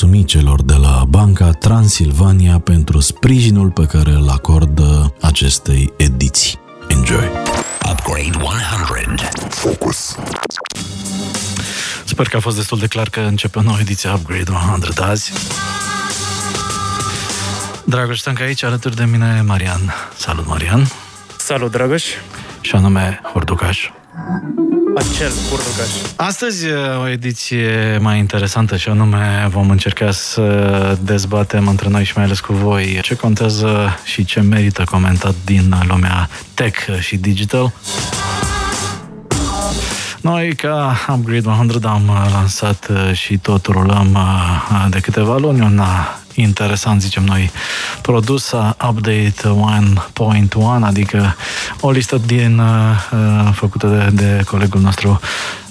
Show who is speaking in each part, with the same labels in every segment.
Speaker 1: mulțumi celor de la Banca Transilvania pentru sprijinul pe care îl acordă acestei ediții. Enjoy! Upgrade 100 Focus Sper că a fost destul de clar că începe o nouă ediție Upgrade 100 azi. Dragoș Stanca aici, alături de mine Marian. Salut, Marian!
Speaker 2: Salut, Dragoș!
Speaker 1: Și anume Horducaș.
Speaker 2: Acel Horducaș.
Speaker 1: Astăzi o ediție mai interesantă și anume vom încerca să dezbatem între noi și mai ales cu voi ce contează și ce merită comentat din lumea tech și digital. Noi, ca Upgrade 100, am lansat și tot rulăm de câteva luni un interesant, zicem noi, produs Update 1.1, adică o listă din uh, făcută de, de colegul nostru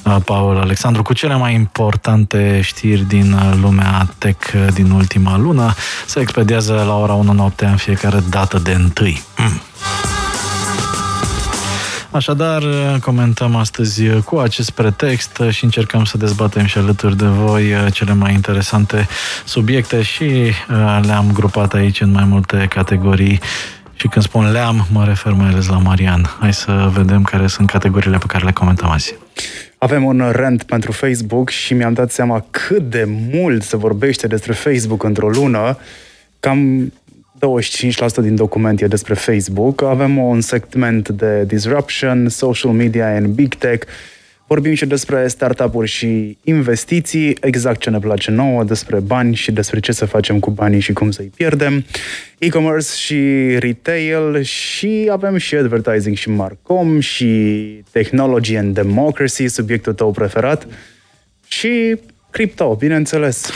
Speaker 1: uh, Paul Alexandru cu cele mai importante știri din lumea tech din ultima lună. Se expediază la ora 1 noaptea în fiecare dată de întâi. Mm. Așadar, comentăm astăzi cu acest pretext și încercăm să dezbatem și alături de voi cele mai interesante subiecte și uh, le-am grupat aici în mai multe categorii și când spun le-am, mă refer mai ales la Marian. Hai să vedem care sunt categoriile pe care le comentăm azi.
Speaker 2: Avem un rent pentru Facebook și mi-am dat seama cât de mult se vorbește despre Facebook într-o lună. Cam 25% din document e despre Facebook. Avem un segment de disruption, social media and big tech. Vorbim și despre startup-uri și investiții, exact ce ne place nouă, despre bani și despre ce să facem cu banii și cum să-i pierdem, e-commerce și retail și avem și advertising și marcom și technology and democracy, subiectul tău preferat și cripto, bineînțeles.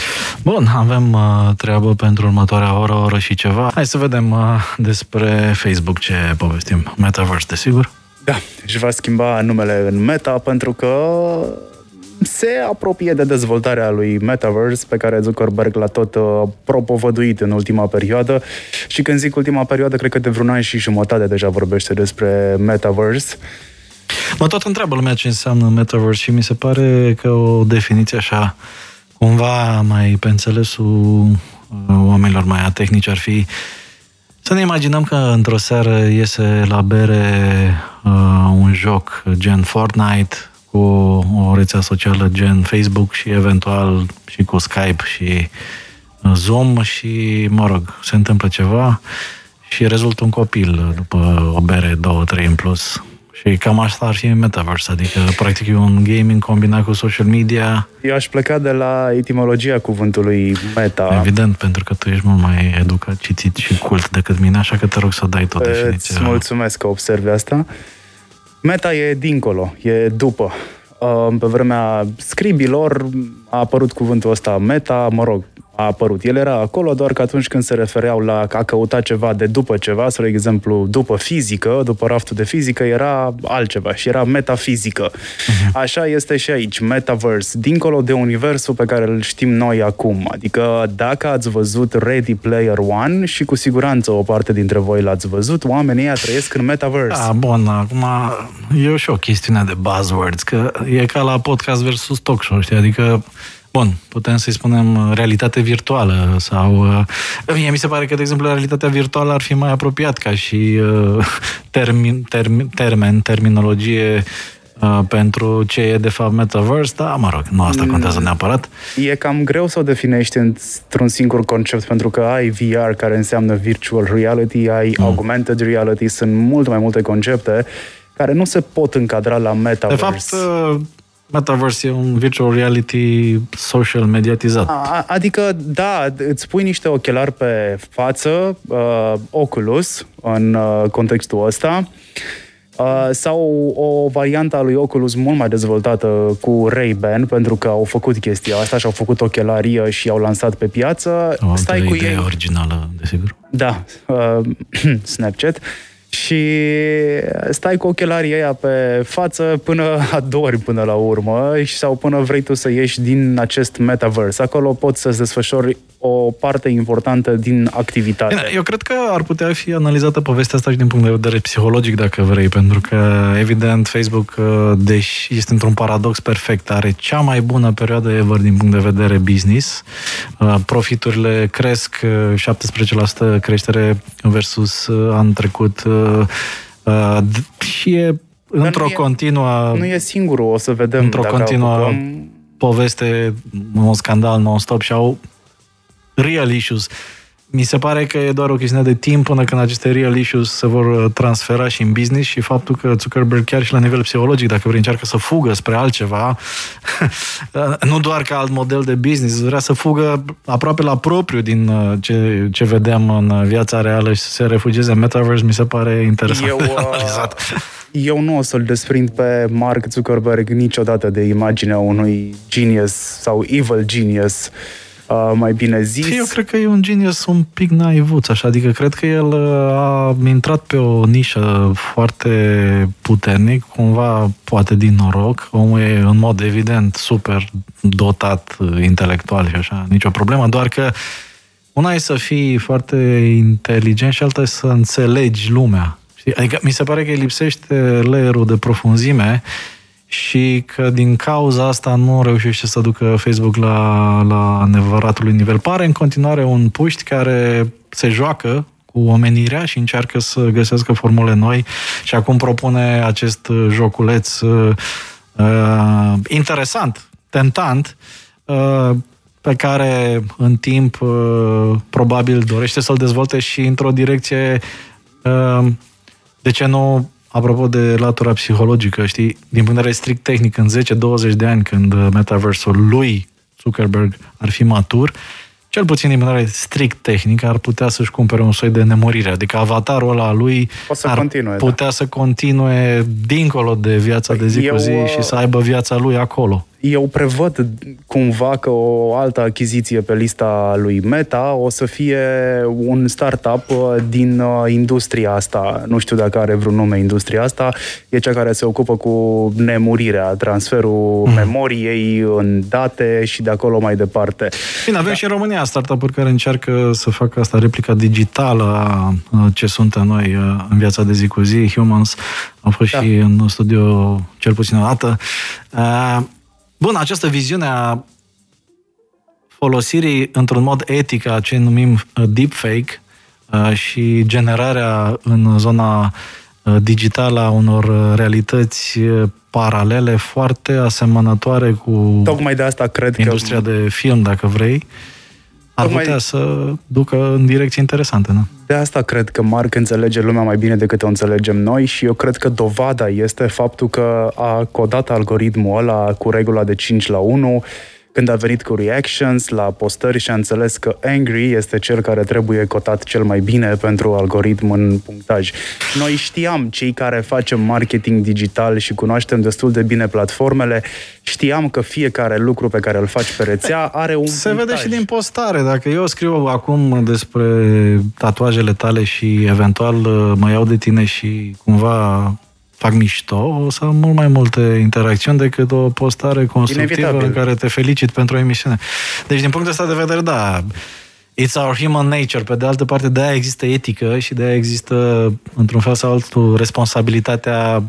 Speaker 1: Bun, avem uh, treabă pentru următoarea oră, oră și ceva. Hai să vedem uh, despre Facebook ce povestim. Metaverse, desigur?
Speaker 2: Da, își va schimba numele în Meta pentru că se apropie de dezvoltarea lui Metaverse pe care Zuckerberg l-a tot uh, propovăduit în ultima perioadă și când zic ultima perioadă, cred că de vreun an și jumătate deja vorbește despre Metaverse.
Speaker 1: Mă tot întreabă lumea ce înseamnă Metaverse și mi se pare că o definiție așa cumva mai pe înțelesul uh, oamenilor mai tehnici ar fi să ne imaginăm că într-o seară iese la bere uh, un joc gen Fortnite cu o rețea socială gen Facebook și eventual și cu Skype și uh, Zoom și, mă rog, se întâmplă ceva și rezultă un copil după o bere, două, trei în plus. Și cam asta ar fi Metaverse, adică practic e un gaming combinat cu social media.
Speaker 2: Eu aș pleca de la etimologia cuvântului meta.
Speaker 1: Evident, pentru că tu ești mult mai educat, citit și cult decât mine, așa că te rog să dai tot definiția.
Speaker 2: Îți mulțumesc că observi asta. Meta e dincolo, e după. Pe vremea scribilor a apărut cuvântul ăsta meta, mă rog, a apărut. El era acolo doar că atunci când se refereau la a căuta ceva de după ceva, spre exemplu, după fizică, după raftul de fizică, era altceva și era metafizică. Uh-huh. Așa este și aici, metaverse, dincolo de universul pe care îl știm noi acum. Adică dacă ați văzut Ready Player One și cu siguranță o parte dintre voi l-ați văzut, oamenii ăia trăiesc în metaverse.
Speaker 1: Da, bun, acum e și o chestiune de buzzwords, că e ca la podcast versus talk show, știi? Adică Bun, putem să-i spunem uh, realitate virtuală sau... Uh, mie mi se pare că, de exemplu, realitatea virtuală ar fi mai apropiat ca și uh, termin, termin, termen, terminologie uh, pentru ce e de fapt metaverse, dar mă rog, nu asta contează neapărat.
Speaker 2: E cam greu să o definești într-un singur concept, pentru că ai VR, care înseamnă virtual reality, ai mm. augmented reality, sunt mult mai multe concepte care nu se pot încadra la metaverse.
Speaker 1: De fapt, uh, Metaverse e un virtual reality social mediatizat.
Speaker 2: A, adică, da, îți pui niște ochelari pe față, uh, Oculus, în uh, contextul ăsta, uh, sau o variantă a lui Oculus mult mai dezvoltată cu Ray-Ban, pentru că au făcut chestia asta și au făcut ochelarie și au lansat pe piață.
Speaker 1: O Stai cu ei. originală, desigur.
Speaker 2: Da, uh, Snapchat și stai cu ochelarii ăia pe față până adori până la urmă sau până vrei tu să ieși din acest metaverse. Acolo poți să-ți desfășori o parte importantă din activitate.
Speaker 1: Eu cred că ar putea fi analizată povestea asta și din punct de vedere psihologic, dacă vrei, pentru că, evident, Facebook, uh, deși este într-un paradox perfect, are cea mai bună perioadă ever din punct de vedere business. Uh, profiturile cresc 17% uh, creștere versus anul trecut și e într-o
Speaker 2: nu
Speaker 1: continuă...
Speaker 2: Nu e singurul, o să vedem.
Speaker 1: Într-o continuă apucăm... poveste, un scandal non-stop și au real issues. Mi se pare că e doar o chestiune de timp până când aceste real issues se vor uh, transfera și în business și faptul că Zuckerberg chiar și la nivel psihologic, dacă vrei încearcă să fugă spre altceva, nu doar ca alt model de business, vrea să fugă aproape la propriu din uh, ce, ce vedem în viața reală și să se refugieze în metaverse, mi se pare interesant eu, uh, analizat.
Speaker 2: Eu nu o să-l desprind pe Mark Zuckerberg niciodată de imaginea unui genius sau evil genius uh, mai bine zis.
Speaker 1: Eu cred că e un genius un pic naivuț, așa, adică cred că el uh, a intrat pe o nișă foarte puternic, cumva poate din noroc, omul e în mod evident super dotat uh, intelectual și așa, nicio problemă, doar că una e să fii foarte inteligent și alta e să înțelegi lumea. Adică mi se pare că îi lipsește layerul de profunzime și că din cauza asta nu reușește să ducă Facebook la, la nevăratul nivel. Pare în continuare un puști care se joacă cu omenirea și încearcă să găsească formule noi și acum propune acest joculeț uh, uh, interesant, tentant, uh, pe care în timp uh, probabil dorește să-l dezvolte și într-o direcție uh, de ce nu apropo de latura psihologică, știi, din punct de vedere strict tehnic, în 10-20 de ani, când metaversul lui Zuckerberg ar fi matur, cel puțin din vedere strict tehnic, ar putea să-și cumpere un soi de nemurire. Adică avatarul ăla lui
Speaker 2: să
Speaker 1: ar
Speaker 2: continue, da.
Speaker 1: putea da. să continue dincolo de viața de zi Eu, cu zi și să aibă viața lui acolo
Speaker 2: eu prevăd cumva că o altă achiziție pe lista lui Meta o să fie un startup uh, din uh, industria asta. Nu știu dacă are vreun nume industria asta. E cea care se ocupă cu nemurirea, transferul mm. memoriei în date și de acolo mai departe.
Speaker 1: Bine, avem da. și în România startup-uri care încearcă să facă asta, replica digitală a ce suntem noi uh, în viața de zi cu zi, Humans. Am fost da. și în studio cel puțin o dată. Bun, această viziune a folosirii într-un mod etic a ce numim uh, deepfake uh, și generarea în zona uh, digitală a unor realități paralele foarte asemănătoare cu
Speaker 2: Tocmai de asta cred
Speaker 1: industria
Speaker 2: că...
Speaker 1: de film, dacă vrei ar Tocmai... putea să ducă în direcții interesante. Nu?
Speaker 2: De asta cred că Mark înțelege lumea mai bine decât o înțelegem noi și eu cred că dovada este faptul că a codat algoritmul ăla cu regula de 5 la 1 când a venit cu reactions la postări și a înțeles că angry este cel care trebuie cotat cel mai bine pentru algoritm în punctaj. Noi știam, cei care facem marketing digital și cunoaștem destul de bine platformele, știam că fiecare lucru pe care îl faci pe rețea are un
Speaker 1: Se
Speaker 2: punctaj.
Speaker 1: vede și din postare. Dacă eu scriu acum despre tatuajele tale și eventual mă iau de tine și cumva fac mișto, o să am mult mai multe interacțiuni decât o postare constructivă Inevitabil. în care te felicit pentru o emisiune. Deci, din punctul ăsta de vedere, da, it's our human nature. Pe de altă parte, de-aia există etică și de-aia există, într-un fel sau altul, responsabilitatea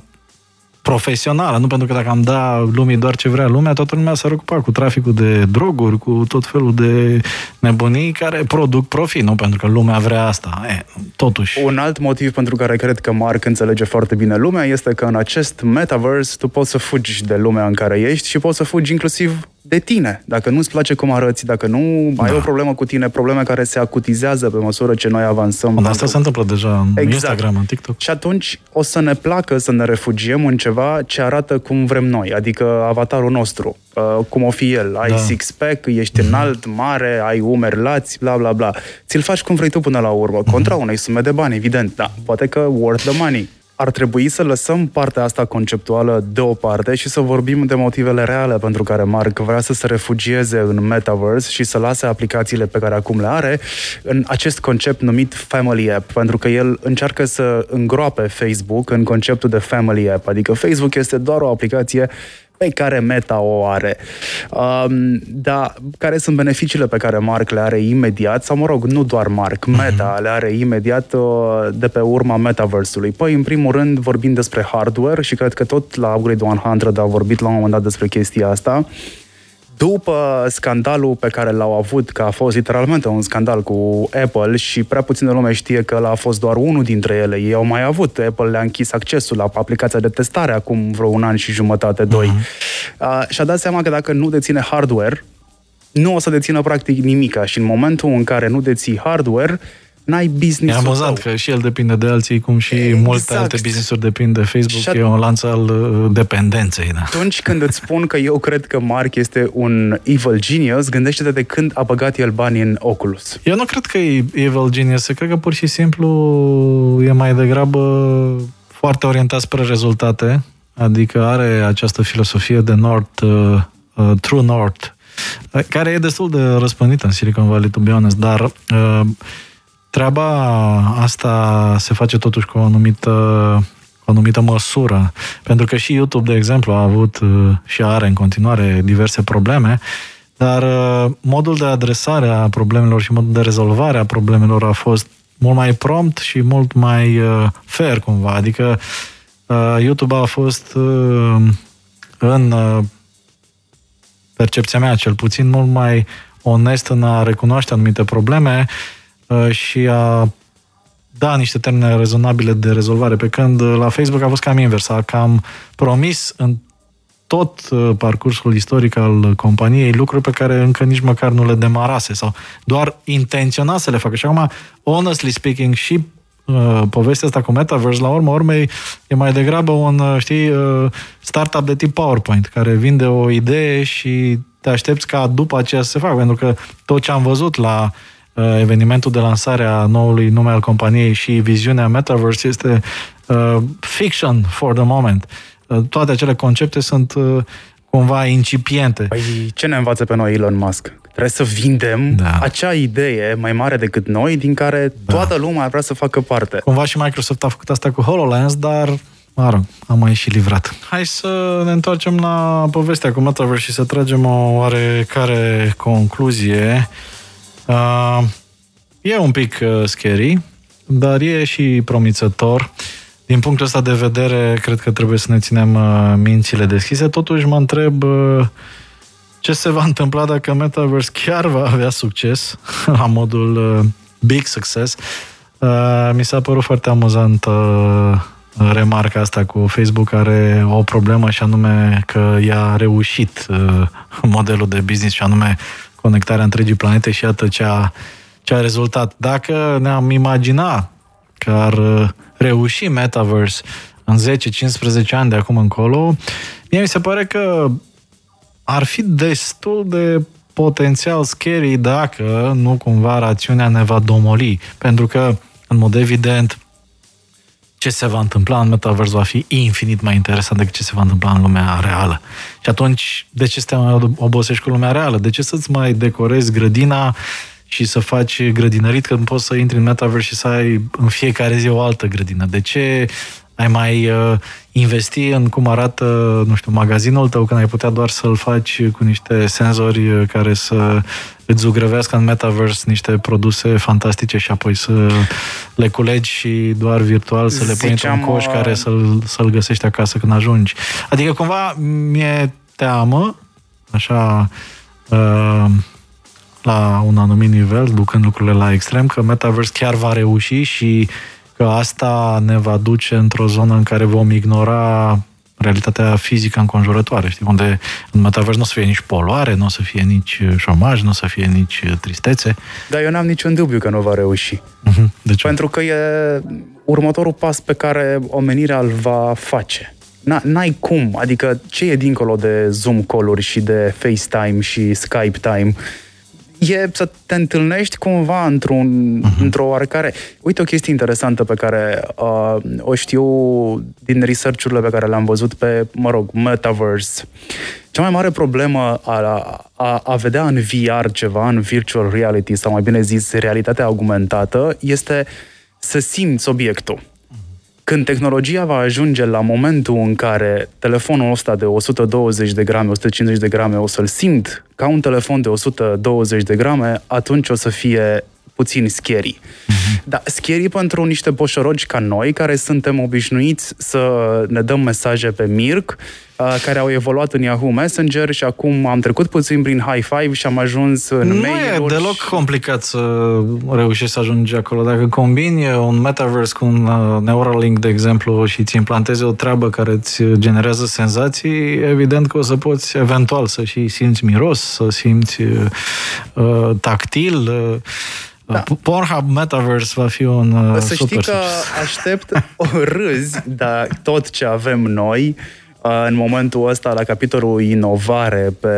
Speaker 1: profesională, nu pentru că dacă am da lumii doar ce vrea lumea, toată lumea s-ar ocupa cu traficul de droguri, cu tot felul de nebunii care produc profit, nu pentru că lumea vrea asta. E, totuși.
Speaker 2: Un alt motiv pentru care cred că Mark înțelege foarte bine lumea este că în acest metaverse tu poți să fugi de lumea în care ești și poți să fugi inclusiv de tine. Dacă nu-ți place cum arăți, dacă nu da. ai o problemă cu tine, probleme care se acutizează pe măsură ce noi avansăm.
Speaker 1: Dar asta se întâmplă deja în exact. Instagram, în TikTok.
Speaker 2: Și atunci o să ne placă să ne refugiem în ceva ce arată cum vrem noi, adică avatarul nostru, uh, cum o fi el. Ai da. six-pack, ești mm-hmm. înalt, mare, ai umeri lați, bla bla bla. Ți-l faci cum vrei tu până la urmă, contra mm-hmm. unei sume de bani, evident, da. Poate că worth the money. Ar trebui să lăsăm partea asta conceptuală deoparte și să vorbim de motivele reale pentru care Mark vrea să se refugieze în Metaverse și să lase aplicațiile pe care acum le are în acest concept numit Family App, pentru că el încearcă să îngroape Facebook în conceptul de Family App, adică Facebook este doar o aplicație pe care Meta o are. Um, dar care sunt beneficiile pe care Mark le are imediat, sau mă rog, nu doar Mark, mhm. Meta uh-huh. le are imediat uh, de pe urma Metaverse-ului. Păi, în primul rând, vorbim despre hardware și cred că tot la Upgrade 100 a vorbit la un moment dat despre chestia asta. Uh, după scandalul pe care l-au avut, că a fost literalmente un scandal cu Apple și prea puțină lume știe că l-a fost doar unul dintre ele. Ei au mai avut, Apple le-a închis accesul la aplicația de testare acum vreo un an și jumătate, doi. Uh-huh. Uh, și-a dat seama că dacă nu deține hardware, nu o să dețină practic nimica și în momentul în care nu deții hardware, n-ai business
Speaker 1: E amuzant tău. că și el depinde de alții, cum și exact. multe alte business-uri depind de Facebook. Și e un lanț al uh, dependenței. Da.
Speaker 2: Atunci când îți spun că eu cred că Mark este un evil genius, gândește-te de când a băgat el bani în Oculus.
Speaker 1: Eu nu cred că e evil genius, cred că pur și simplu e mai degrabă foarte orientat spre rezultate, adică are această filosofie de North, uh, uh, True North, care e destul de răspândită în Silicon Valley, to be honest, dar uh, treaba asta se face totuși cu o anumită, cu o anumită măsură. Pentru că și YouTube, de exemplu, a avut uh, și are în continuare diverse probleme, dar uh, modul de adresare a problemelor și modul de rezolvare a problemelor a fost mult mai prompt și mult mai uh, fair cumva. Adică YouTube a fost în percepția mea cel puțin mult mai onest în a recunoaște anumite probleme Uh, și a da niște termene rezonabile de rezolvare, pe când uh, la Facebook a fost cam invers, a cam promis în tot uh, parcursul istoric al companiei lucruri pe care încă nici măcar nu le demarase sau doar intenționa să le facă. Și acum, honestly speaking, și uh, povestea asta cu Metaverse, la urmă urmei, e mai degrabă un, uh, știi, uh, startup de tip PowerPoint, care vinde o idee și te aștepți ca după aceea să se facă, pentru că tot ce am văzut la uh, Uh, evenimentul de lansare a noului nume al companiei și viziunea Metaverse este uh, fiction for the moment. Uh, toate acele concepte sunt uh, cumva incipiente.
Speaker 2: Păi ce ne învață pe noi Elon Musk? Trebuie să vindem da. acea idee mai mare decât noi, din care da. toată lumea vrea să facă parte.
Speaker 1: Cumva și Microsoft a făcut asta cu HoloLens, dar mă rog, am mai și livrat. Hai să ne întoarcem la povestea cu Metaverse și să tragem o oarecare concluzie. Uh, e un pic uh, scary, dar e și promițător. Din punctul ăsta de vedere, cred că trebuie să ne ținem uh, mințile deschise. Totuși mă întreb uh, ce se va întâmpla dacă Metaverse chiar va avea succes, la modul uh, big success. Uh, mi s-a părut foarte amuzant uh, remarca asta cu Facebook are o problemă și anume că i-a reușit uh, modelul de business și anume conectarea întregii planete și iată ce a, ce a rezultat. Dacă ne-am imagina că ar uh, reuși Metaverse în 10-15 ani de acum încolo, mie mi se pare că ar fi destul de potențial scary dacă nu cumva rațiunea ne va domoli. Pentru că, în mod evident, ce se va întâmpla în metaverse va fi infinit mai interesant decât ce se va întâmpla în lumea reală. Și atunci, de ce să te mai obosești cu lumea reală? De ce să-ți mai decorezi grădina și să faci grădinărit când poți să intri în metaverse și să ai în fiecare zi o altă grădină? De ce ai mai uh, investi în cum arată, nu știu, magazinul tău, când ai putea doar să-l faci cu niște senzori uh, care să îți zugrăvească în metaverse niște produse fantastice și apoi să le culegi și doar virtual să le pui într-un coș uh, care să-l, să-l găsești acasă când ajungi. Adică cumva mi-e teamă, așa, uh, la un anumit nivel, ducând lucrurile la extrem, că Metaverse chiar va reuși și că asta ne va duce într-o zonă în care vom ignora realitatea fizică înconjurătoare, știi, unde în metavers nu o să fie nici poluare, nu o să fie nici șomaj, nu o să fie nici tristețe.
Speaker 2: Dar eu n-am niciun dubiu că nu va reuși.
Speaker 1: Uh-huh. De ce?
Speaker 2: Pentru că e următorul pas pe care omenirea îl va face. N-ai cum, adică ce e dincolo de Zoom call-uri și de FaceTime și Skype time? E să te întâlnești cumva într-un, uh-huh. într-o oarecare... Uite o chestie interesantă pe care uh, o știu din research-urile pe care le-am văzut pe, mă rog, Metaverse. Cea mai mare problemă a, a, a vedea în VR ceva, în virtual reality, sau mai bine zis, realitatea augmentată, este să simți obiectul. Când tehnologia va ajunge la momentul în care telefonul ăsta de 120 de grame, 150 de grame, o să-l simt ca un telefon de 120 de grame, atunci o să fie puțin scary. Mm-hmm. Dar scary pentru niște boșorogi ca noi, care suntem obișnuiți să ne dăm mesaje pe Mirc, care au evoluat în Yahoo Messenger și acum am trecut puțin prin high five și am ajuns în
Speaker 1: nu
Speaker 2: mail
Speaker 1: Nu e deloc și... complicat să reușești să ajungi acolo. Dacă combini un metaverse cu un Neuralink, de exemplu, și îți implantezi o treabă care îți generează senzații, evident că o să poți eventual să și simți miros, să simți uh, tactil, uh, da. Pornhub Metaverse va fi un uh,
Speaker 2: Să știi
Speaker 1: super
Speaker 2: că aștept o râzi, dar tot ce avem noi în momentul ăsta, la capitolul inovare pe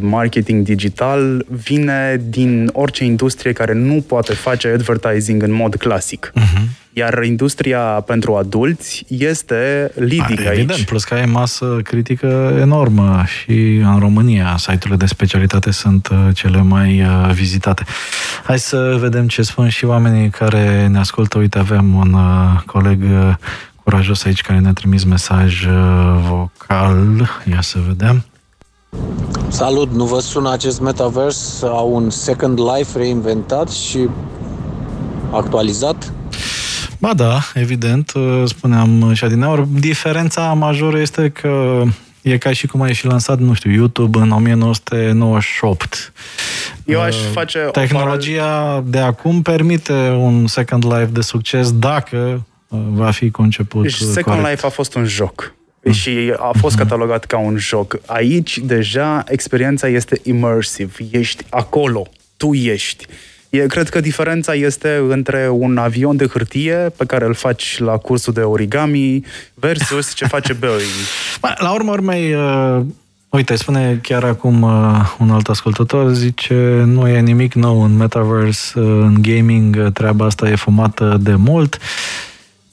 Speaker 2: marketing digital, vine din orice industrie care nu poate face advertising în mod clasic. Uh-huh. Iar industria pentru adulți este leading A,
Speaker 1: Evident,
Speaker 2: aici.
Speaker 1: plus că ai masă critică enormă și în România site-urile de specialitate sunt uh, cele mai uh, vizitate. Hai să vedem ce spun și oamenii care ne ascultă. Uite, avem un uh, coleg curajos aici care ne-a trimis mesaj uh, vocal. Ia să vedem.
Speaker 3: Salut, nu vă sună acest metaverse au un Second Life reinventat și actualizat?
Speaker 1: Ba da, evident, uh, spuneam și adineauri. Diferența majoră este că e ca și cum ai și lansat, nu știu, YouTube în 1998.
Speaker 2: Eu aș uh, face
Speaker 1: Tehnologia de acum permite un Second Life de succes dacă va fi conceput
Speaker 2: Deci Second
Speaker 1: corect.
Speaker 2: Life a fost un joc. Mm. Și a fost mm. catalogat ca un joc. Aici, deja, experiența este immersive. Ești acolo. Tu ești. E, cred că diferența este între un avion de hârtie pe care îl faci la cursul de origami versus ce face Boeing.
Speaker 1: La urmă urmei, uh, uite, spune chiar acum uh, un alt ascultător, zice, nu e nimic nou în metaverse, uh, în gaming, treaba asta e fumată de mult.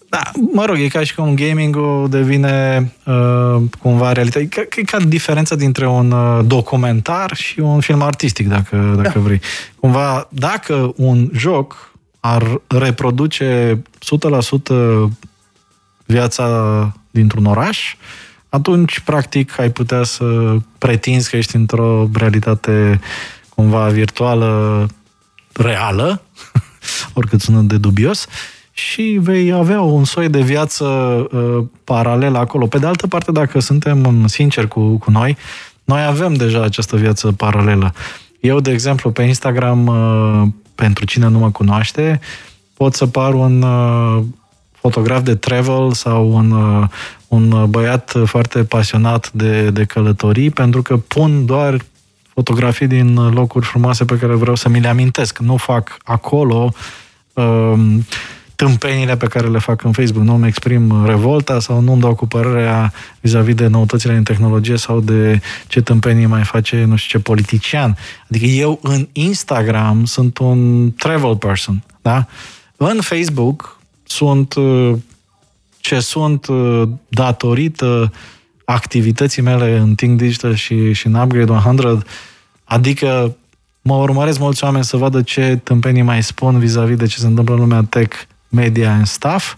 Speaker 1: Da, mă rog, e ca și cum gaming-ul devine uh, cumva realitate. Cred că e ca diferența dintre un uh, documentar și un film artistic, dacă, dacă da. vrei. Cumva, dacă un joc ar reproduce 100% viața dintr-un oraș, atunci, practic, ai putea să pretinzi că ești într-o realitate cumva virtuală reală, oricât sună de dubios, uh, și vei avea un soi de viață uh, paralelă acolo. Pe de altă parte, dacă suntem sinceri cu, cu noi, noi avem deja această viață paralelă. Eu, de exemplu, pe Instagram, uh, pentru cine nu mă cunoaște, pot să par un uh, fotograf de travel sau un, uh, un băiat foarte pasionat de, de călătorii, pentru că pun doar fotografii din locuri frumoase pe care vreau să mi le amintesc. Nu fac acolo uh, tâmpenile pe care le fac în Facebook. Nu îmi exprim revolta sau nu îmi dau cu părerea vis-a-vis de noutățile în tehnologie sau de ce tâmpenii mai face nu știu ce politician. Adică eu în Instagram sunt un travel person, da? În Facebook sunt uh, ce sunt uh, datorită activității mele în Think Digital și, și în Upgrade 100, adică mă urmăresc mulți oameni să vadă ce tâmpenii mai spun vis-a-vis de ce se întâmplă în lumea tech media and staff,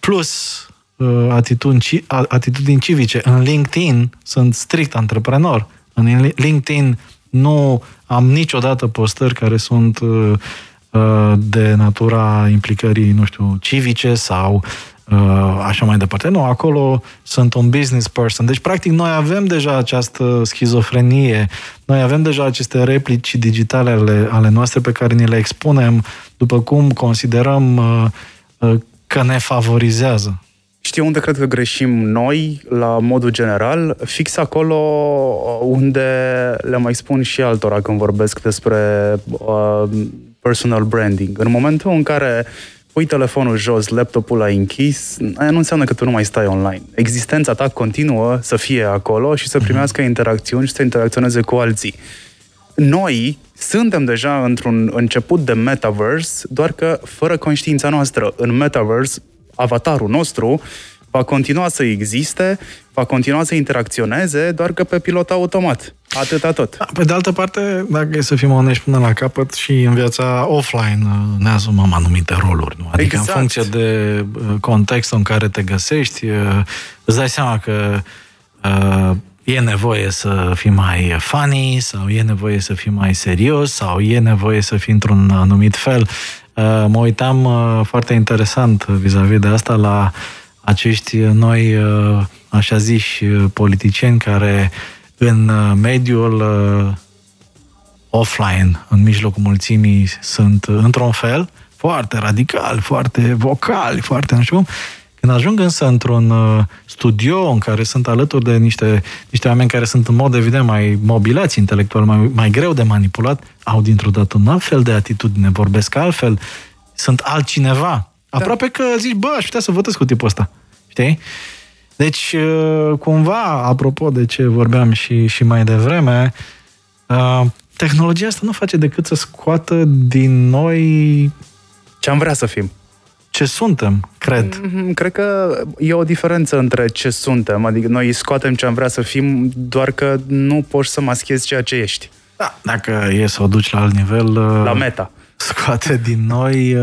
Speaker 1: plus uh, atitudini, atitudini civice. În LinkedIn sunt strict antreprenor. În LinkedIn nu am niciodată postări care sunt uh, uh, de natura implicării, nu știu, civice sau uh, așa mai departe. Nu, acolo sunt un business person. Deci, practic, noi avem deja această schizofrenie, noi avem deja aceste replici digitale ale, ale noastre pe care ni le expunem după cum considerăm uh, uh, că ne favorizează.
Speaker 2: Știi unde cred că greșim noi, la modul general? Fix acolo unde le mai spun și altora când vorbesc despre uh, personal branding. În momentul în care pui telefonul jos, laptopul la închis, aia nu înseamnă că tu nu mai stai online. Existența ta continuă să fie acolo și să mhm. primească interacțiuni și să interacționeze cu alții. noi suntem deja într-un început de metaverse, doar că fără conștiința noastră. În metaverse, avatarul nostru va continua să existe, va continua să interacționeze, doar că pe pilot automat. Atâta tot.
Speaker 1: Da, pe de altă parte, dacă e să fim onești până la capăt, și în viața offline uh, ne asumăm anumite roluri. Nu? Adică exact. în funcție de uh, contextul în care te găsești, uh, îți dai seama că e nevoie să fii mai funny sau e nevoie să fii mai serios sau e nevoie să fii într-un anumit fel. Mă uitam foarte interesant vis-a-vis de asta la acești noi, așa ziși, politicieni care în uh, mediul uh, offline, în mijlocul mulțimii, sunt într-un fel, foarte radical, foarte vocal, foarte nu știu cum. Când ajung însă într-un uh, studio în care sunt alături de niște, niște oameni care sunt în mod evident mai mobilați intelectual, mai, mai greu de manipulat, au dintr-o dată un alt fel de atitudine, vorbesc altfel, sunt altcineva. Da. Aproape că zici, bă, aș putea să votez cu tipul ăsta. Știi? Deci, uh, cumva, apropo de ce vorbeam și, și mai devreme, uh, tehnologia asta nu face decât să scoată din noi...
Speaker 2: Ce am vrea să fim.
Speaker 1: Ce suntem, cred.
Speaker 2: Mm-hmm, cred că e o diferență între ce suntem. Adică noi scoatem ce am vrea să fim, doar că nu poți să maschezi ceea ce ești.
Speaker 1: Da, dacă e să o duci la alt nivel... Uh,
Speaker 2: la meta.
Speaker 1: Scoate din noi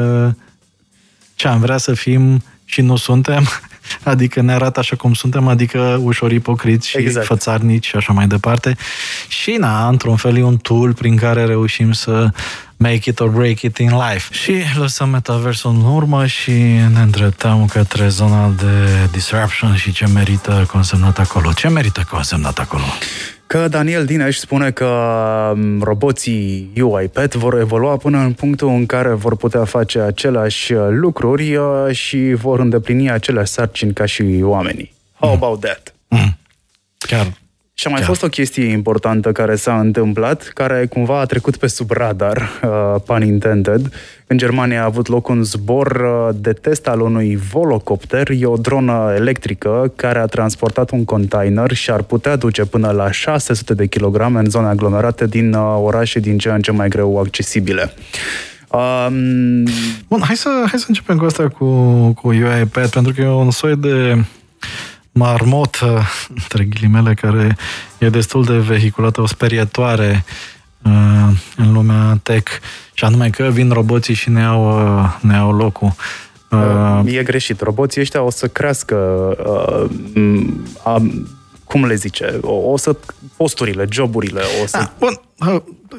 Speaker 1: ce am vrea să fim și nu suntem adică ne arată așa cum suntem, adică ușor ipocriți și exact. fățarnici și așa mai departe. Și, na, într-un fel e un tool prin care reușim să make it or break it in life. Și lăsăm metaversul în urmă și ne îndreptăm către zona de disruption și ce merită consemnat acolo. Ce merită consemnat acolo?
Speaker 2: Că Daniel Dineș spune că um, roboții UiPath vor evolua până în punctul în care vor putea face aceleași uh, lucruri uh, și vor îndeplini aceleași sarcini ca și oamenii. How mm. about that? Mm.
Speaker 1: Chiar
Speaker 2: și a mai Chiar. fost o chestie importantă care s-a întâmplat, care cumva a trecut pe sub radar, uh, pun intended. În Germania a avut loc un zbor uh, de test al unui volocopter, e o dronă electrică care a transportat un container și ar putea duce până la 600 de kilograme în zone aglomerate din uh, orașe din ce în ce mai greu accesibile.
Speaker 1: Um... Bun, hai să, hai să începem cu asta cu, cu UiPath, pentru că e un soi de marmotă, între ghilimele, care e destul de vehiculată, o sperietoare uh, în lumea tech, și anume că vin roboții și ne iau, uh, ne iau locul.
Speaker 2: Uh, e greșit. Roboții ăștia o să crească uh, uh, cum le zice, o, o să posturile, joburile, o să...
Speaker 1: Da, bun,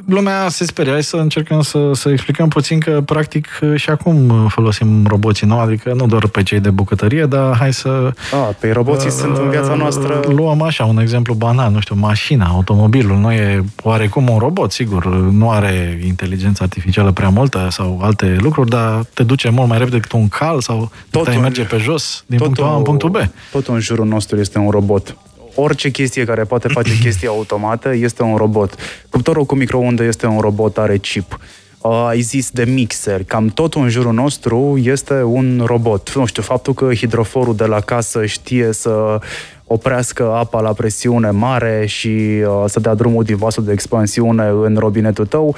Speaker 1: lumea se sperie. Hai să încercăm să, să explicăm puțin că, practic, și acum folosim roboții, nu? Adică nu doar pe cei de bucătărie, dar hai să...
Speaker 2: A, pe roboții uh, sunt în viața noastră...
Speaker 1: Luăm așa, un exemplu banal, nu știu, mașina, automobilul, nu e oarecum un robot, sigur, nu are inteligență artificială prea multă sau alte lucruri, dar te duce mult mai repede decât un cal sau te merge pe jos din punctul A în punctul B.
Speaker 2: Tot în jurul nostru este un robot orice chestie care poate face chestie automată este un robot. Cuptorul cu microunde este un robot, are chip. Uh, ai zis de mixer, cam tot în jurul nostru este un robot. Nu știu, faptul că hidroforul de la casă știe să oprească apa la presiune mare și uh, să dea drumul din vasul de expansiune în robinetul tău,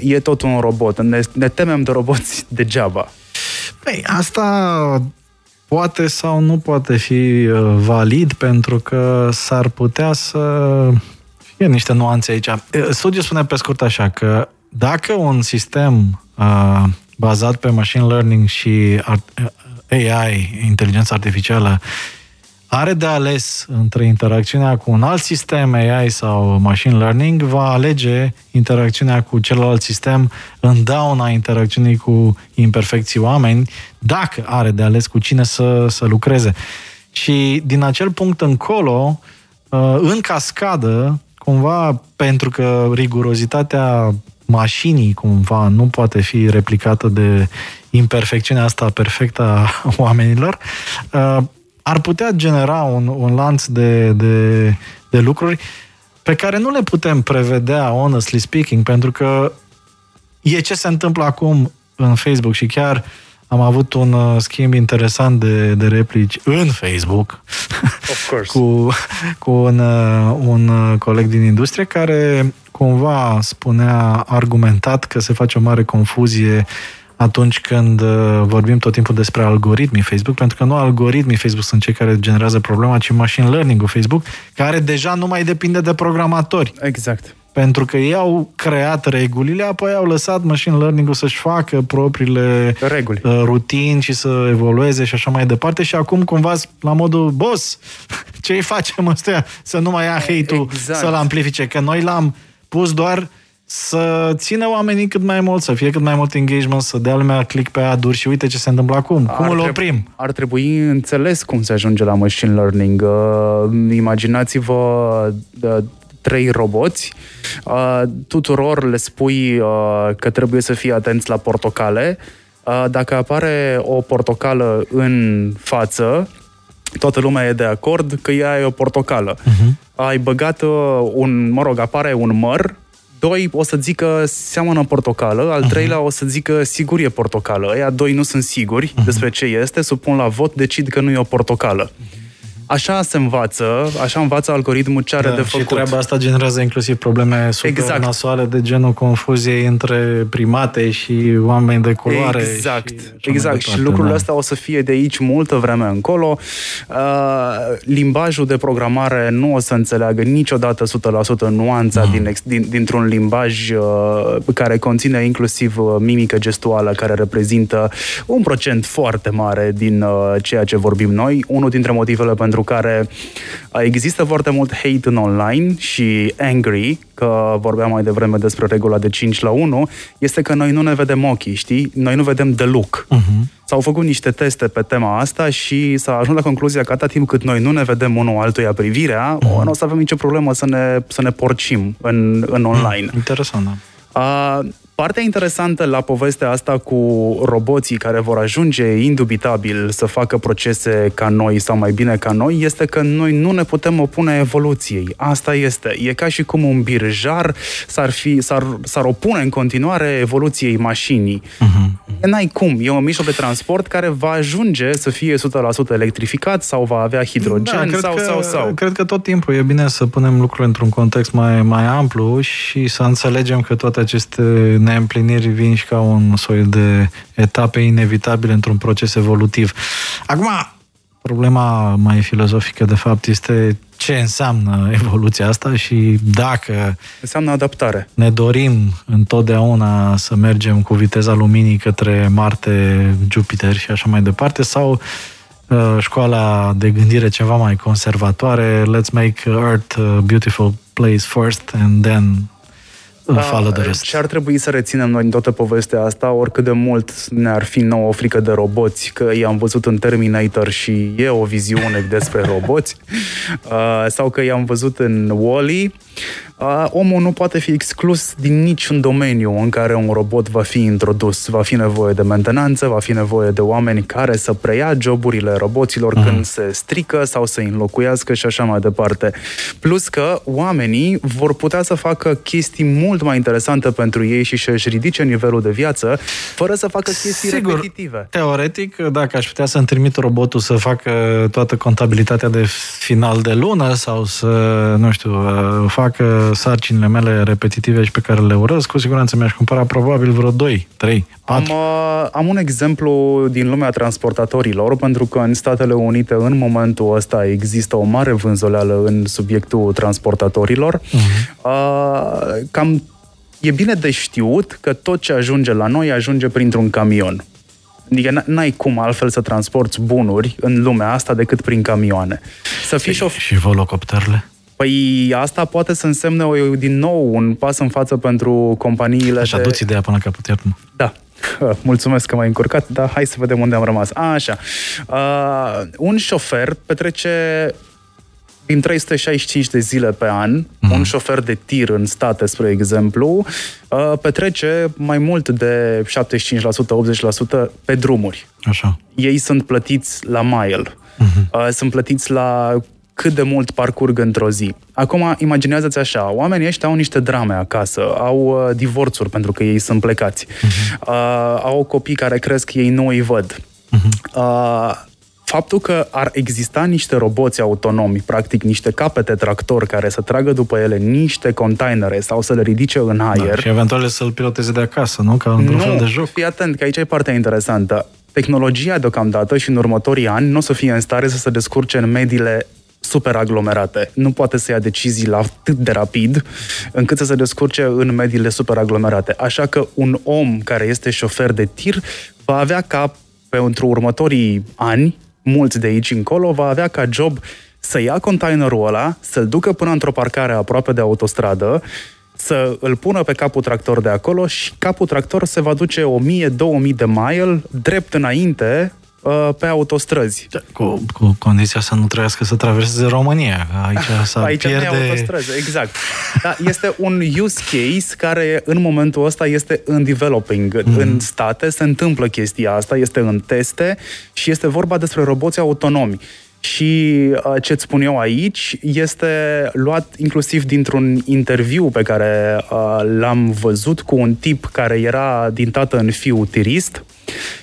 Speaker 2: e tot un robot. Ne, ne temem de roboți degeaba.
Speaker 1: Păi, asta poate sau nu poate fi uh, valid pentru că s-ar putea să fie niște nuanțe aici. Uh, studiul spune pe scurt așa că dacă un sistem uh, bazat pe machine learning și AI, inteligența artificială, are de ales între interacțiunea cu un alt sistem AI sau machine learning, va alege interacțiunea cu celălalt sistem în dauna interacțiunii cu imperfecții oameni, dacă are de ales cu cine să, să lucreze. Și din acel punct încolo, uh, în cascadă, cumva, pentru că rigurozitatea mașinii cumva nu poate fi replicată de imperfecțiunea asta perfectă a oamenilor, uh, ar putea genera un, un lanț de, de, de lucruri pe care nu le putem prevedea, honestly speaking, pentru că e ce se întâmplă acum în Facebook și chiar am avut un uh, schimb interesant de, de replici în Facebook
Speaker 2: Of course.
Speaker 1: cu, cu un, uh, un uh, coleg din industrie care cumva spunea argumentat că se face o mare confuzie atunci când uh, vorbim tot timpul despre algoritmii Facebook, pentru că nu algoritmii Facebook sunt cei care generează problema, ci machine learning-ul Facebook, care deja nu mai depinde de programatori.
Speaker 2: Exact.
Speaker 1: Pentru că ei au creat regulile, apoi au lăsat machine learning-ul să-și facă propriile
Speaker 2: Reguli.
Speaker 1: uh, rutini și să evolueze și așa mai departe și acum cumva la modul, boss, ce îi facem ăstea să nu mai ia hate-ul,
Speaker 2: Exact.
Speaker 1: să-l amplifice, că noi l-am pus doar să țină oamenii cât mai mult, să fie cât mai mult engagement, să dea lumea click pe aduri și uite ce se întâmplă acum, cum
Speaker 2: Ar
Speaker 1: îl
Speaker 2: treb-
Speaker 1: oprim.
Speaker 2: Ar trebui înțeles cum se ajunge la machine learning. Uh, imaginați-vă uh, trei roboți, uh, tuturor le spui uh, că trebuie să fie atenți la portocale. Uh, dacă apare o portocală în față, toată lumea e de acord că ea e o portocală. Uh-huh. Ai băgat uh, un, mă rog, apare un măr, doi o să zică seamănă portocală, al treilea o să zică sigur e portocală. Ăia doi nu sunt siguri despre ce este, supun la vot, decid că nu e o portocală. Așa se învață, așa învață algoritmul ce are de
Speaker 1: Da, și
Speaker 2: făcut.
Speaker 1: treaba asta generează inclusiv probleme super
Speaker 2: Exact.
Speaker 1: nasoale de genul confuziei între primate și oameni de culoare.
Speaker 2: Exact,
Speaker 1: și așa mai
Speaker 2: exact. Și
Speaker 1: departe,
Speaker 2: lucrurile
Speaker 1: da.
Speaker 2: astea o să fie de aici multă vreme încolo. Uh, limbajul de programare nu o să înțeleagă niciodată 100% nuanța
Speaker 1: Mm.
Speaker 2: din, ex- din, dintr-un limbaj uh, care conține inclusiv uh, mimică gestuală, care reprezintă un procent foarte mare din uh, ceea ce vorbim noi. Unul dintre motivele pentru care uh, există foarte mult hate în online și angry, că vorbeam mai devreme despre regula de 5 la 1, este că noi nu ne vedem ochii, știi? Noi nu vedem de look.
Speaker 1: Mhm.
Speaker 2: S-au făcut niște teste pe tema asta și s-a ajuns la concluzia că atâta timp cât noi nu ne vedem unul altuia privirea,
Speaker 1: Mhm.
Speaker 2: o, nu o să avem nicio problemă să ne, să ne porcim în, în online.
Speaker 1: Interesant, da.
Speaker 2: A, partea interesantă la povestea asta cu roboții care vor ajunge indubitabil să facă procese ca noi sau mai bine ca noi este că noi nu ne putem opune evoluției. Asta este. E ca și cum un birjar s-ar, fi, s-ar, s-ar opune în continuare evoluției mașinii. Uh-huh. N-ai cum. E un mijloc de transport care va ajunge să fie 100% electrificat sau va avea hidrogen
Speaker 1: cred
Speaker 2: sau,
Speaker 1: că,
Speaker 2: sau, sau.
Speaker 1: Cred că tot timpul e bine să punem lucrurile într-un context mai, mai amplu și să înțelegem că toate aceste neîmpliniri vin și ca un soi de etape inevitabile într-un proces evolutiv. Acum, problema mai filozofică, de fapt, este ce înseamnă evoluția asta și dacă
Speaker 2: Înseamnă adaptare.
Speaker 1: ne dorim întotdeauna să mergem cu viteza luminii către Marte, Jupiter și așa mai departe, sau uh, școala de gândire ceva mai conservatoare, let's make Earth a beautiful place first and then uh, follow the rest.
Speaker 2: Ce ar trebui să reținem noi în toată povestea asta, oricât de mult ne-ar fi nouă frică de roboți, că i-am văzut în Terminator și e o viziune despre roboți, uh, sau că i-am văzut în Wall-E, uh, omul nu poate fi exclus din niciun domeniu în care un robot va fi introdus. Va fi nevoie de mentenanță, va fi nevoie de oameni care să preia joburile roboților
Speaker 1: Mhm.
Speaker 2: mm. când se strică sau să îi înlocuiască și așa mai departe. Plus că oamenii vor putea să facă chestii mult mai interesante pentru ei și să-și ridice nivelul de viață fără să facă chestii
Speaker 1: Sigur,
Speaker 2: repetitive.
Speaker 1: Teoretic, dacă aș putea să-mi trimit robotul să facă toată contabilitatea de final de lună sau să, nu știu, uh, facă sarcinile mele repetitive și pe care le urăz, cu siguranță mi-aș cumpăra probabil vreo 2, 3, 4.
Speaker 2: Am, uh, am un exemplu din lumea transportatorilor, pentru că în Statele Unite, în momentul ăsta, există o mare vânzoleală în subiectul transportatorilor. Uh-huh. Uh, cam e bine de știut că tot ce ajunge la noi ajunge printr-un camion. Adică n- n-ai cum altfel să transporti bunuri în lumea asta decât prin camioane. Să fii șof-
Speaker 1: Și volocopterele?
Speaker 2: Păi asta poate să însemne o, din nou un pas în față pentru companiile
Speaker 1: Așa,
Speaker 2: de...
Speaker 1: du-ți ideea până la capăt, iartă-mă.
Speaker 2: Da. Mulțumesc că m-ai încurcat, dar hai să vedem unde am rămas. A, așa. Uh, un șofer petrece din 365 de zile pe an, mm-hmm. un șofer de tir în state, spre exemplu, uh, petrece mai mult de 75%, 80% pe drumuri.
Speaker 1: Așa.
Speaker 2: Ei sunt plătiți la mile, mm-hmm. uh, sunt plătiți la cât de mult parcurg într-o zi. Acum, imaginează-ți așa, oamenii ăștia au niște drame acasă, au uh, divorțuri pentru că ei sunt plecați, uh-huh. uh, au copii care cresc, ei nu îi văd. Uh-huh. Uh, faptul că ar exista niște roboți autonomi, practic niște capete tractor care să tragă după ele niște containere sau să le ridice în da, aer... Da,
Speaker 1: și eventual să-l piloteze de acasă, nu? Ca într-un fel de joc.
Speaker 2: fii atent, că aici e partea interesantă. Tehnologia deocamdată și în următorii ani nu o să fie în stare să se descurce în mediile super aglomerate. Nu poate să ia decizii la atât de rapid încât să se descurce în mediile super aglomerate. Așa că un om care este șofer de tir va avea ca pentru următorii ani mulți de aici încolo, va avea ca job să ia containerul ăla, să-l ducă până într-o parcare aproape de autostradă, să îl pună pe capul tractor de acolo și capul tractor se va duce 1000-2000 de mile drept înainte uh, pe autostrăzi. Da,
Speaker 1: cu, cu condiția să nu trăiască să traverseze România. Aici să
Speaker 2: Aici pierde... nu autostrăzi, exact. Da, este un use case care în momentul ăsta este în developing. Mm. În state se întâmplă chestia asta, este în teste și este vorba despre roboți autonomi. Și uh, ce-ți spun eu aici este luat inclusiv dintr-un interviu pe care uh, l-am văzut cu un tip care era din tată în fiu tirist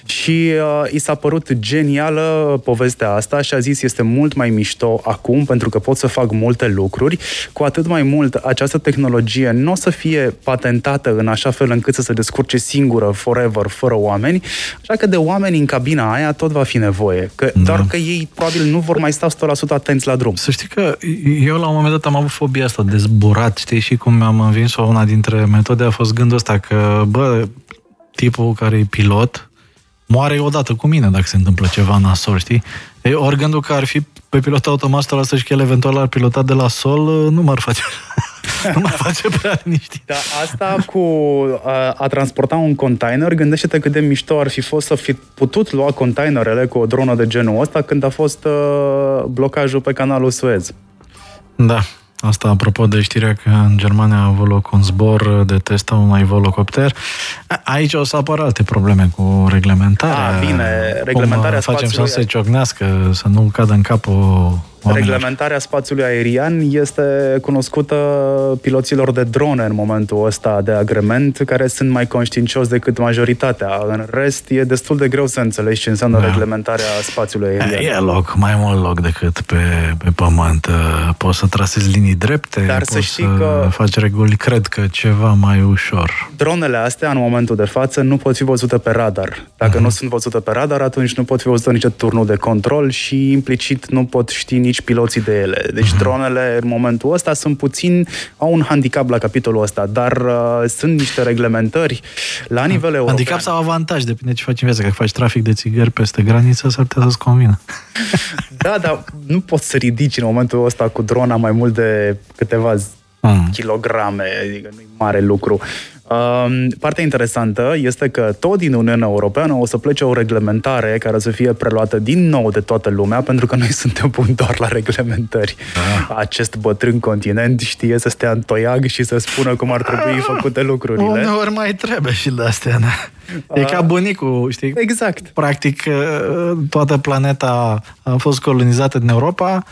Speaker 2: și uh, i s-a părut genială povestea asta și a zis este mult mai mișto acum pentru că pot să fac multe lucruri. Cu atât mai mult această tehnologie nu o să fie patentată în așa fel încât să se descurce singură forever, fără oameni, așa că de oameni în cabina aia tot va fi nevoie. Că, da. Doar că ei probabil nu vor mai sta 100% atenți la drum.
Speaker 1: Să știi că eu la un moment dat am avut fobia asta de zburat, știi, și cum am învins-o una dintre metode a fost gândul ăsta că, bă, tipul care e pilot, moare odată cu mine dacă se întâmplă ceva nasol, știi? E, ori gândul că ar fi pe pilot automat ăla să-și el eventual ar pilota de la sol, nu m-ar face nu mă face prea liniștit.
Speaker 2: Da, asta cu a, a transporta un container, gândește-te cât de mișto ar fi fost să fi putut lua containerele cu o dronă de genul ăsta când a fost uh, blocajul pe canalul Suez.
Speaker 1: Da, Asta apropo de știrea că în Germania a avut loc un zbor de test a unui volocopter. Aici o să apară alte probleme cu reglementarea.
Speaker 2: A, bine, reglementarea
Speaker 1: Cum facem să se ciocnească, să nu cadă în capul
Speaker 2: Oamenilor. Reglementarea spațiului aerian este cunoscută piloților de drone în momentul ăsta de agrement, care sunt mai conștiincioși decât majoritatea. În rest, e destul de greu să înțelegi ce înseamnă da. reglementarea spațiului aerian.
Speaker 1: E loc, mai mult loc decât pe, pe pământ. Poți să trasezi linii drepte, Dar poți să, știi să că faci reguli, cred că ceva mai ușor.
Speaker 2: Dronele astea, în momentul de față, nu pot fi văzute pe radar. Dacă uh-huh. nu sunt văzute pe radar, atunci nu pot fi văzute nici turnul de control și implicit nu pot ști nici nici piloții de ele. Deci uh-huh. dronele în momentul ăsta sunt puțin, au un handicap la capitolul ăsta, dar uh, sunt niște reglementări la nivel european.
Speaker 1: Handicap sau avantaj, depinde ce faci în viață. Dacă faci trafic de țigări peste graniță, s-ar putea să-ți convină.
Speaker 2: da, dar nu poți să ridici în momentul ăsta cu drona mai mult de câteva mm. kilograme, adică nu e mare lucru. Um, partea interesantă este că tot din Uniunea Europeană o să plece o reglementare care să fie preluată din nou de toată lumea, pentru că noi suntem buni doar la reglementări. Ah. Acest bătrân continent știe să stea în toiag și să spună cum ar trebui ah. făcute lucrurile.
Speaker 1: Uneori mai trebuie și de astea, da. E ca bunicul, știi?
Speaker 2: Exact.
Speaker 1: Practic, toată planeta a fost colonizată din Europa,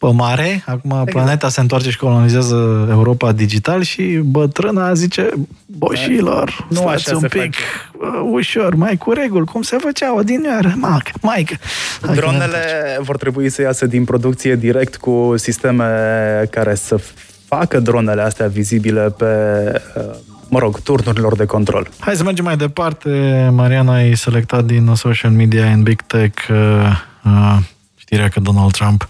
Speaker 1: pe mare. Acum exact. planeta se întoarce și colonizează Europa digital și bătrâna zice, boșilor, nu așa un pic face. ușor, mai cu reguli, cum se făcea odinioară, maică, maică.
Speaker 2: Dronele vor trebui să iasă din producție direct cu sisteme care să facă dronele astea vizibile pe mă rog, turnurilor de control.
Speaker 1: Hai să mergem mai departe. Mariana ai selectat din social media în Big Tech uh, uh, știrea că Donald Trump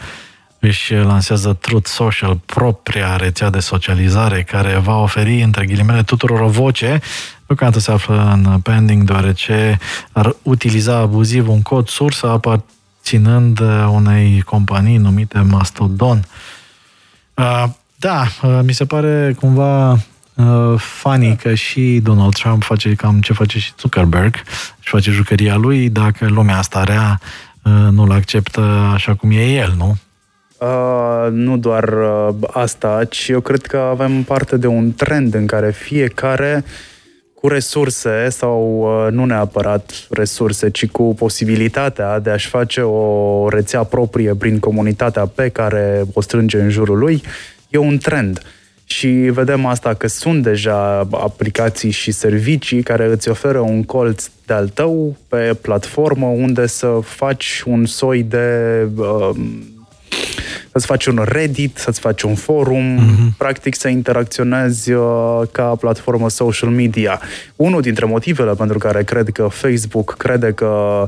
Speaker 1: își lansează Truth Social, propria rețea de socializare, care va oferi, între ghilimele, tuturor o voce. Deocamdată se află în pending, deoarece ar utiliza abuziv un cod sursă aparținând unei companii numite Mastodon. Uh, da, uh, mi se pare cumva uh, funny că și Donald Trump face cam ce face și Zuckerberg, și face jucăria lui, dacă lumea asta rea nu-l acceptă așa cum e el, nu?
Speaker 2: Uh, nu doar uh, asta, ci eu cred că avem parte de un trend în care fiecare cu resurse sau uh, nu neapărat resurse, ci cu posibilitatea de a-și face o rețea proprie prin comunitatea pe care o strânge în jurul lui, e un trend. Și vedem asta că sunt deja aplicații și servicii care îți oferă un colț de-al tău pe platformă unde să faci un soi de uh, să-ți faci un Reddit, să-ți faci un forum, mm-hmm. practic să interacționezi uh, ca platformă social media. Unul dintre motivele pentru care cred că Facebook crede că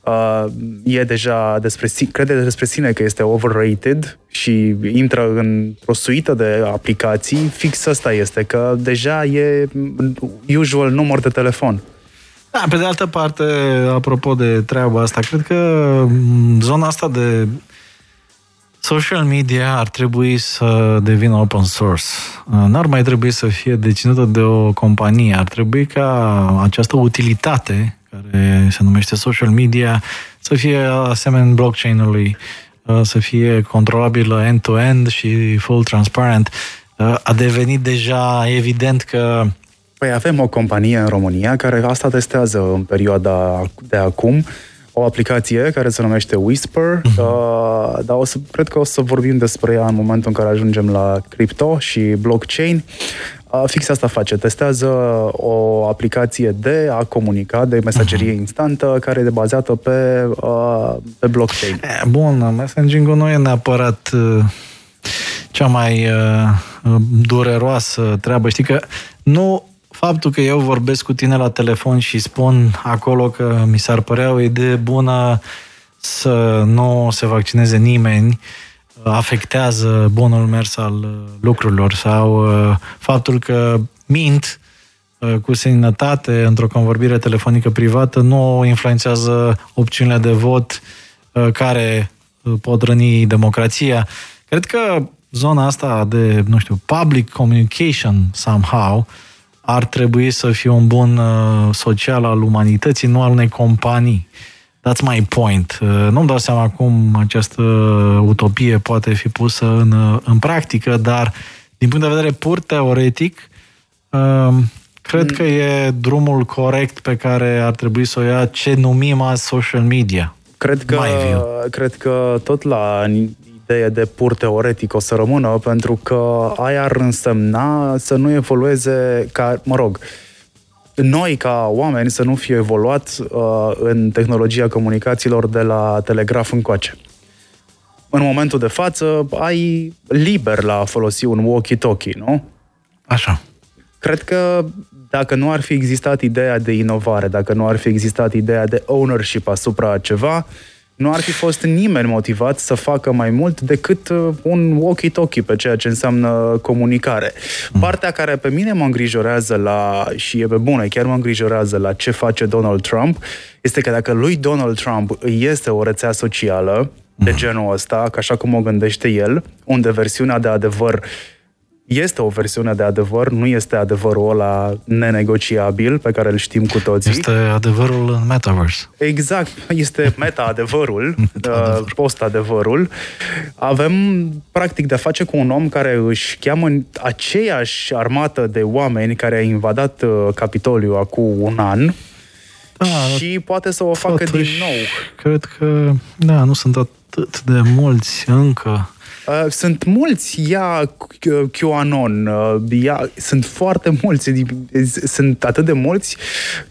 Speaker 2: uh, e deja despre, crede despre sine că este overrated și intră într-o suită de aplicații, fix asta este, că deja e usual număr de telefon.
Speaker 1: Da, pe de altă parte, apropo de treaba asta, cred că zona asta de Social media ar trebui să devină open source. N-ar mai trebui să fie deținută de o companie. Ar trebui ca această utilitate, care se numește social media, să fie asemenea blockchain-ului, să fie controlabilă end-to-end și full transparent. A devenit deja evident că
Speaker 2: Păi avem o companie în România care asta testează în perioada de acum o aplicație care se numește Whisper, uh-huh. uh, dar o să, cred că o să vorbim despre ea în momentul în care ajungem la crypto și blockchain. Uh, fix asta face. Testează o aplicație de a comunica, de mesagerie uh-huh. instantă, care e bazată pe, uh, pe blockchain.
Speaker 1: Bun, messaging-ul nu e neapărat uh, cea mai uh, dureroasă treabă. Știi că nu faptul că eu vorbesc cu tine la telefon și spun acolo că mi s-ar părea o idee bună să nu se vaccineze nimeni, afectează bunul mers al lucrurilor sau uh, faptul că mint uh, cu seninătate într-o convorbire telefonică privată nu influențează opțiunile de vot uh, care pot răni democrația. Cred că zona asta de, nu știu, public communication somehow ar trebui să fie un bun uh, social al umanității, nu al unei companii. That's my point. Uh, nu-mi dau seama cum această utopie poate fi pusă în, uh, în practică, dar din punct de vedere pur teoretic, cred că e drumul corect pe care ar trebui să o ia ce numim azi social media.
Speaker 2: Cred că, cred că tot la idee de pur teoretic o să rămână, pentru că aia ar însemna să nu evolueze ca, mă rog, noi ca oameni să nu fie evoluat uh, în tehnologia comunicațiilor de la telegraf încoace. În momentul de față ai liber la a folosi un walkie-talkie, nu?
Speaker 1: Așa.
Speaker 2: Cred că dacă nu ar fi existat ideea de inovare, dacă nu ar fi existat ideea de ownership asupra ceva, uh, nu ar fi fost nimeni motivat să facă mai mult decât uh, un walkie-talkie pe ceea ce înseamnă comunicare. Mm. Partea care pe mine mă îngrijorează la, și e pe bună, chiar mă îngrijorează la ce face Donald Trump, este că dacă lui Donald Trump îi este o rețea socială de mm. genul ăsta, așa cum o gândește el, unde versiunea de adevăr este o versiune de adevăr, nu este adevărul ăla nenegociabil pe care îl știm cu toții.
Speaker 1: Este adevărul în metaverse.
Speaker 2: Exact, este meta-adevărul, meta uh, post-adevărul. Avem practic de-a face cu un om care își cheamă aceeași armată de oameni care a invadat uh, Capitoliu acum un an, da, și poate să o facă din nou.
Speaker 1: Cred că, da, nu sunt atât de mulți încă
Speaker 2: Uh, sunt mulți, ia QAnon, uh, ia, sunt foarte mulți, sunt atât de mulți,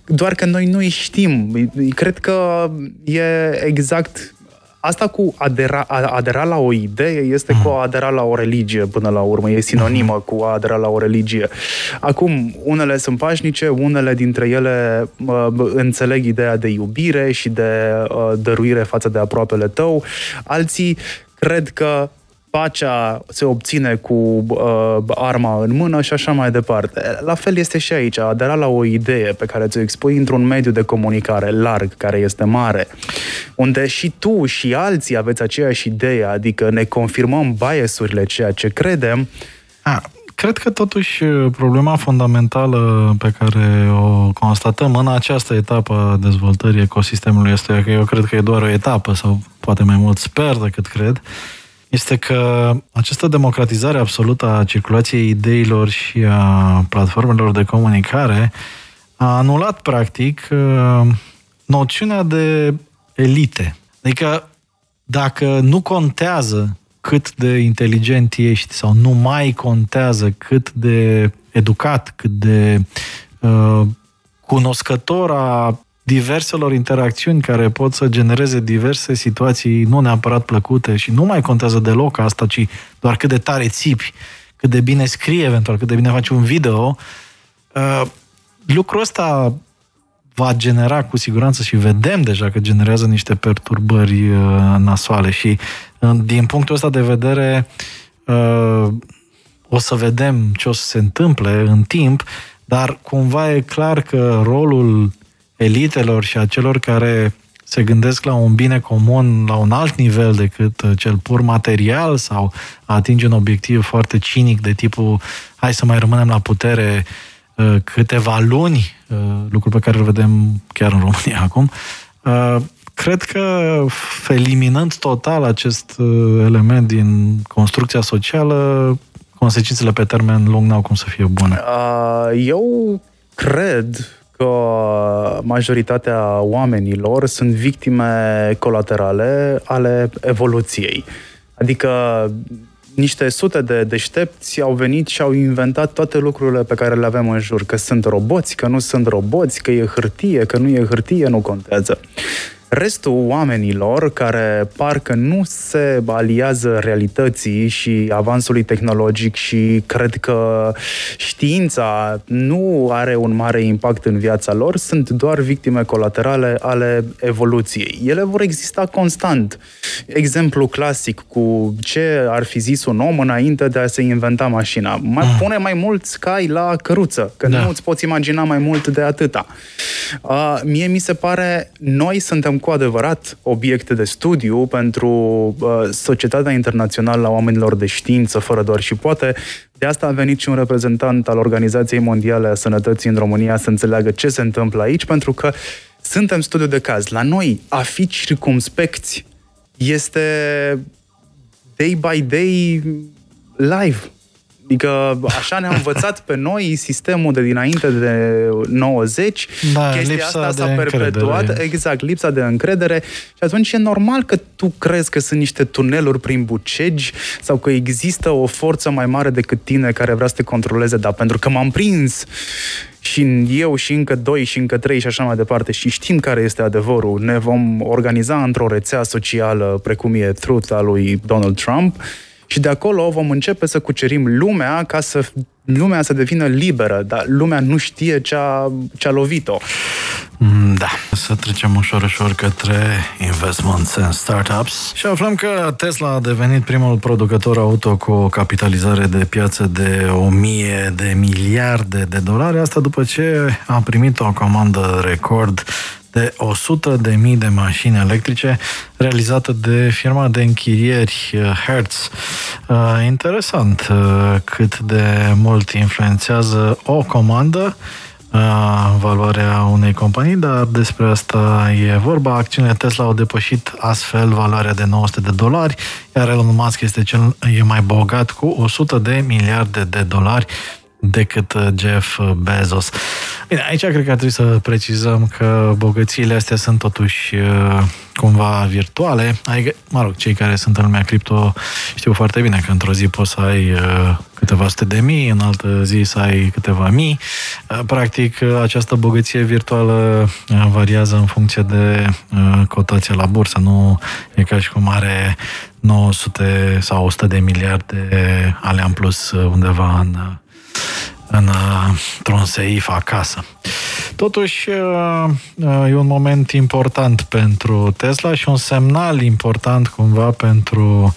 Speaker 2: doar că noi nu știm. Cred că e exact Asta cu adera, adera la o idee este cu a adera la o religie până la urmă, e sinonimă cu a adera la o religie. Acum, unele sunt pașnice, unele dintre ele uh, înțeleg ideea de iubire și de uh, dăruire față de aproapele tău, alții cred că pacea se obține cu uh, arma în mână și așa mai departe. La fel este și aici, adera la o idee pe care ți-o expui într-un mediu de comunicare larg, care este mare, unde și tu și alții aveți aceeași idee, adică ne confirmăm biasurile, ceea ce credem.
Speaker 1: A, cred că totuși problema fundamentală pe care o constatăm în această etapă a dezvoltării ecosistemului este că eu cred că e doar o etapă sau poate mai mult sper decât cred, este că această democratizare absolută a circulației ideilor și a platformelor de comunicare a anulat, practic, uh, noțiunea de elite. Adică, dacă nu contează cât de inteligent ești sau nu mai contează cât de educat, cât de uh, cunoscător a diverselor interacțiuni care pot să genereze diverse situații nu neapărat plăcute și nu mai contează deloc asta, ci doar cât de tare țipi, cât de bine scrie eventual, cât de bine faci un video. Uh, lucrul ăsta va genera cu siguranță și vedem deja că generează niște perturbări uh, nasoale și uh, din punctul ăsta de vedere uh, o să vedem ce o să se întâmple în timp, dar cumva e clar că rolul elitelor și a celor care se gândesc la un bine comun la un alt nivel decât cel pur material sau a atinge un obiectiv foarte cinic de tipul hai să mai rămânem la putere uh, câteva luni, uh, lucru pe care îl vedem chiar în România acum, uh, cred că eliminând total acest element din construcția socială, consecințele pe termen lung n-au cum să fie bune.
Speaker 2: Eu cred că majoritatea oamenilor sunt victime colaterale ale evoluției. Adică niște sute de deștepți au venit și au inventat toate lucrurile pe care le avem în jur. Că sunt roboți, că nu sunt roboți, că e hârtie, că nu e hârtie, nu contează. Restul oamenilor care parcă nu se aliază realității și avansului tehnologic și cred că știința nu are un mare impact în viața lor, sunt doar victime colaterale ale evoluției. Ele vor exista constant. Exemplu clasic cu ce ar fi zis un om înainte de a se inventa mașina. Mai ah. pune mai mult cai la căruță, că da. nu îți poți imagina mai mult de atâta. Uh, mie mi se pare, noi suntem cu adevărat obiecte de studiu pentru uh, societatea internațională a oamenilor de știință, fără doar și poate. De asta a venit și un reprezentant al Organizației Mondiale a Sănătății în România să înțeleagă ce se întâmplă aici, pentru că suntem studiu de caz. La noi, a fi circumspecți este day by day live. Adică așa ne-a învățat pe noi sistemul de dinainte de 90.
Speaker 1: Da, Chestia lipsa asta s-a perpetuat. Încredere.
Speaker 2: Exact, lipsa de încredere. Și atunci e normal că tu crezi că sunt niște tuneluri prin bucegi sau că există o forță mai mare decât tine care vrea să te controleze, dar pentru că m-am prins și eu și încă doi și încă trei și așa mai departe și știm care este adevărul, ne vom organiza într-o rețea socială precum e Truth al lui Donald Trump și de acolo vom începe să cucerim lumea ca să lumea să devină liberă, dar lumea nu știe ce a, ce a lovit-o.
Speaker 1: Mm, da, să trecem ușor, ușor către investments and startups. Și aflăm că Tesla a devenit primul producător auto cu o capitalizare de piață de 1000 de miliarde de dolari, asta după ce a primit o comandă record de 100 de mii de mașini electrice realizată de firma de închirieri uh, Hertz. Uh, interesant uh, cât de mult influențează o comandă valoarea unei companii, dar despre asta e vorba. Acțiunile Tesla au depășit astfel valoarea de 900 de dolari, iar Elon Musk este cel e mai bogat cu 100 de miliarde de dolari decât uh, Jeff Bezos. Bine, aici cred că ar trebui să precizăm că bogățiile astea sunt totuși uh, cumva virtuale. Adică, mă rog, cei care sunt în lumea cripto știu foarte bine că într-o zi poți să ai uh, câteva sute de mii, în altă zi să ai câteva mii. Practic, această bogăție virtuală variază în funcție de cotația la bursă. Nu e ca și cum are 900 sau 100 de miliarde ale în plus undeva în în, într-un seif acasă. Totuși, e un moment important pentru Tesla și un semnal important cumva pentru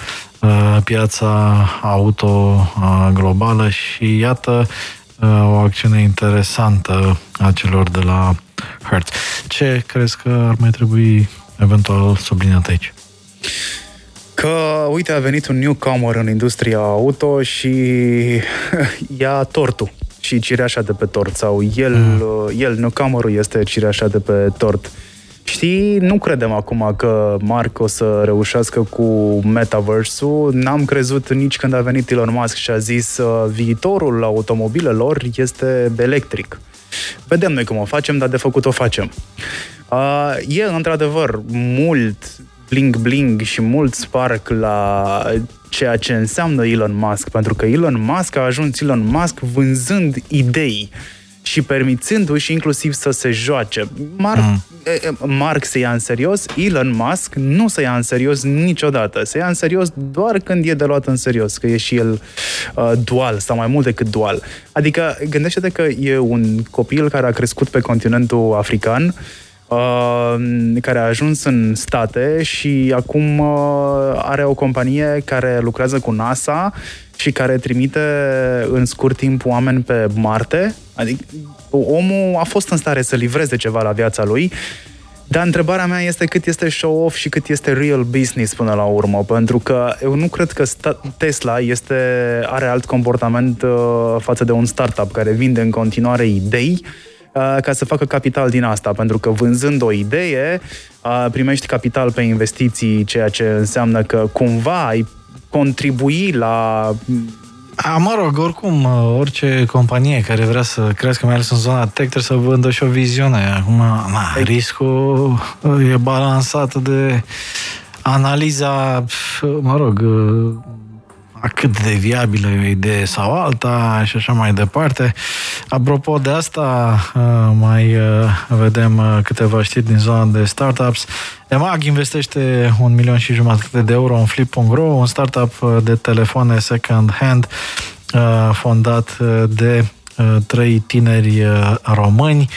Speaker 1: piața auto globală și iată o acțiune interesantă a celor de la Hertz. Ce crezi că ar mai trebui eventual subliniat aici?
Speaker 2: Că, uite, a venit un newcomer în industria auto și ia tortul și cireașa de pe tort sau el, mm. el newcomerul este cireașa de pe tort. Știi, nu credem acum că Mark o să reușească cu metaverse-ul. N-am crezut nici când a venit Elon Musk și a zis uh, viitorul automobilelor este electric. Vedem noi cum o facem, dar de făcut o facem. Uh, e într-adevăr mult bling-bling și mult spark la ceea ce înseamnă Elon Musk, pentru că Elon Musk a ajuns Elon Musk vânzând idei și permițându-și inclusiv să se joace. Mark, mm. Mark se ia în serios, Elon Musk nu se ia în serios niciodată. Se ia în serios doar când e de luat în serios, că e și el uh, dual sau mai mult decât dual. Adică gândește-te că e un copil care a crescut pe continentul african, uh, Uh, care a ajuns în state și acum uh, are o companie care lucrează cu NASA și care trimite în scurt timp oameni pe Marte. Adică omul a fost în stare să livreze ceva la viața lui, dar întrebarea mea este cât este show-off și cât este real business până la urmă, pentru că eu nu cred că Tesla este, are alt comportament uh, față de un startup care vinde în continuare idei, Uh, ca să facă capital din asta, pentru că vânzând o idee, uh, primești capital pe investiții, ceea ce înseamnă că cumva ai contribui la
Speaker 1: a, mă rog, oricum, uh, orice companie care vrea să crească, mai ales în zona tech, trebuie să vândă și o viziune. Acum, na, riscul e balansat de analiza, mă rog, cât de viabilă e o idee sau alta și așa mai departe. Apropo de asta, uh, mai uh, vedem uh, câteva știri din zona de startups. EMAG investește un milion și jumătate de euro în Flip.ro, un startup de telefoane second-hand fondat de trei tineri români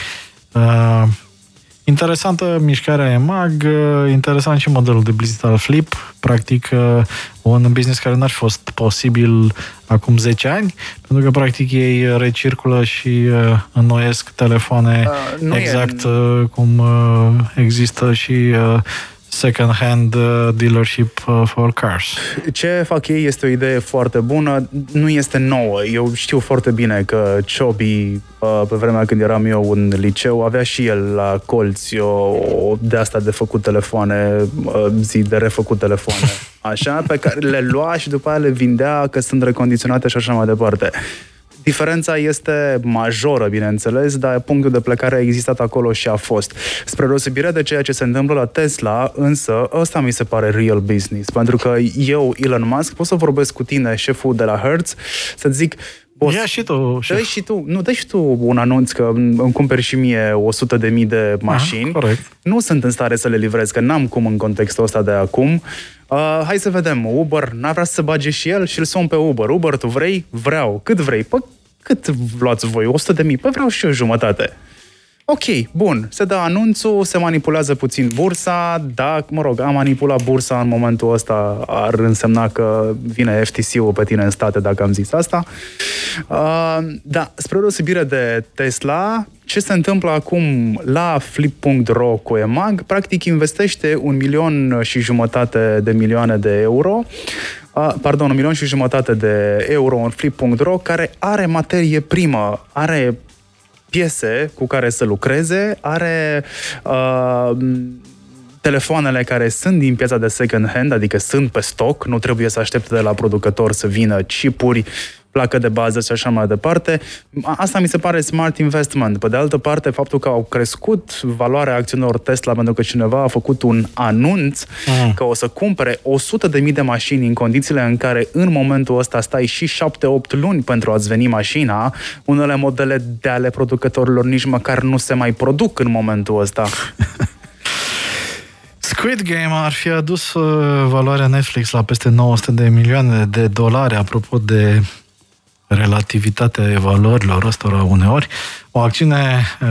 Speaker 1: Interesantă mișcarea EMAG, interesant și modelul de business al Flip, practic un business care n-ar fi fost posibil acum 10 ani, pentru că practic ei recirculă și uh, înnoiesc telefoane uh, exact e... Uh, cum uh, există și uh, second-hand uh, dealership uh, for cars.
Speaker 2: Ce fac ei este o idee foarte bună, nu este nouă. Eu știu foarte bine că Ciobi, uh, pe vremea când eram eu în liceu, avea și el la colți o, o de asta de făcut telefoane, zi de refăcut telefoane, așa, pe care le lua și după aia le vindea că sunt recondiționate și așa mai departe. Diferența este majoră, bineînțeles, dar punctul de plecare a existat acolo și a fost. Spre deosebire de ceea ce se întâmplă la Tesla, însă, ăsta mi se pare real business. Pentru că eu, Elon Musk, pot să vorbesc cu tine, șeful de la Hertz, să zic,
Speaker 1: Boss, Ia și tu,
Speaker 2: șef. Dă și tu, nu, dă și tu un anunț că îmi cumperi și mie 100 de mii de mașini.
Speaker 1: Aha, corect.
Speaker 2: Nu sunt în stare să le livrez, că n-am cum în contextul ăsta de acum. Uh, hai să vedem, Uber n-a vrea să bage și el și îl sun pe Uber. Uber, tu vrei? Vreau. Cât vrei? Păi cât luați voi? 100 de mii? Păi vreau și eu jumătate. Ok, bun, se dă anunțul, se manipulează puțin bursa, da, mă rog, a manipulat bursa în momentul ăsta ar însemna că vine FTC-ul pe tine în state dacă am zis asta. Uh, da, spre deosebire de Tesla, ce se întâmplă acum la Flip.ro cu EMAG, practic investește un milion și jumătate de milioane de euro uh, pardon, un milion și jumătate de euro în Flip.ro care are materie primă, are piese cu care să lucreze, are uh, telefoanele care sunt din piața de second hand, adică sunt pe stoc, nu trebuie să aștepte de la producător să vină chipuri, placă de bază și așa mai departe. Asta mi se pare smart investment. Pe de altă parte, faptul că au crescut valoarea acțiunilor Tesla pentru că cineva a făcut un anunț mm. că o să cumpere 100.000 de mașini în condițiile în care în momentul ăsta stai și 7-8 luni pentru a-ți veni mașina, unele modele de ale producătorilor nici măcar nu se mai produc în momentul ăsta.
Speaker 1: Squid Game ar fi adus uh, valoarea Netflix la peste 900 de milioane de dolari, apropo de relativitatea evaluărilor ăstora uneori. O acțiune uh,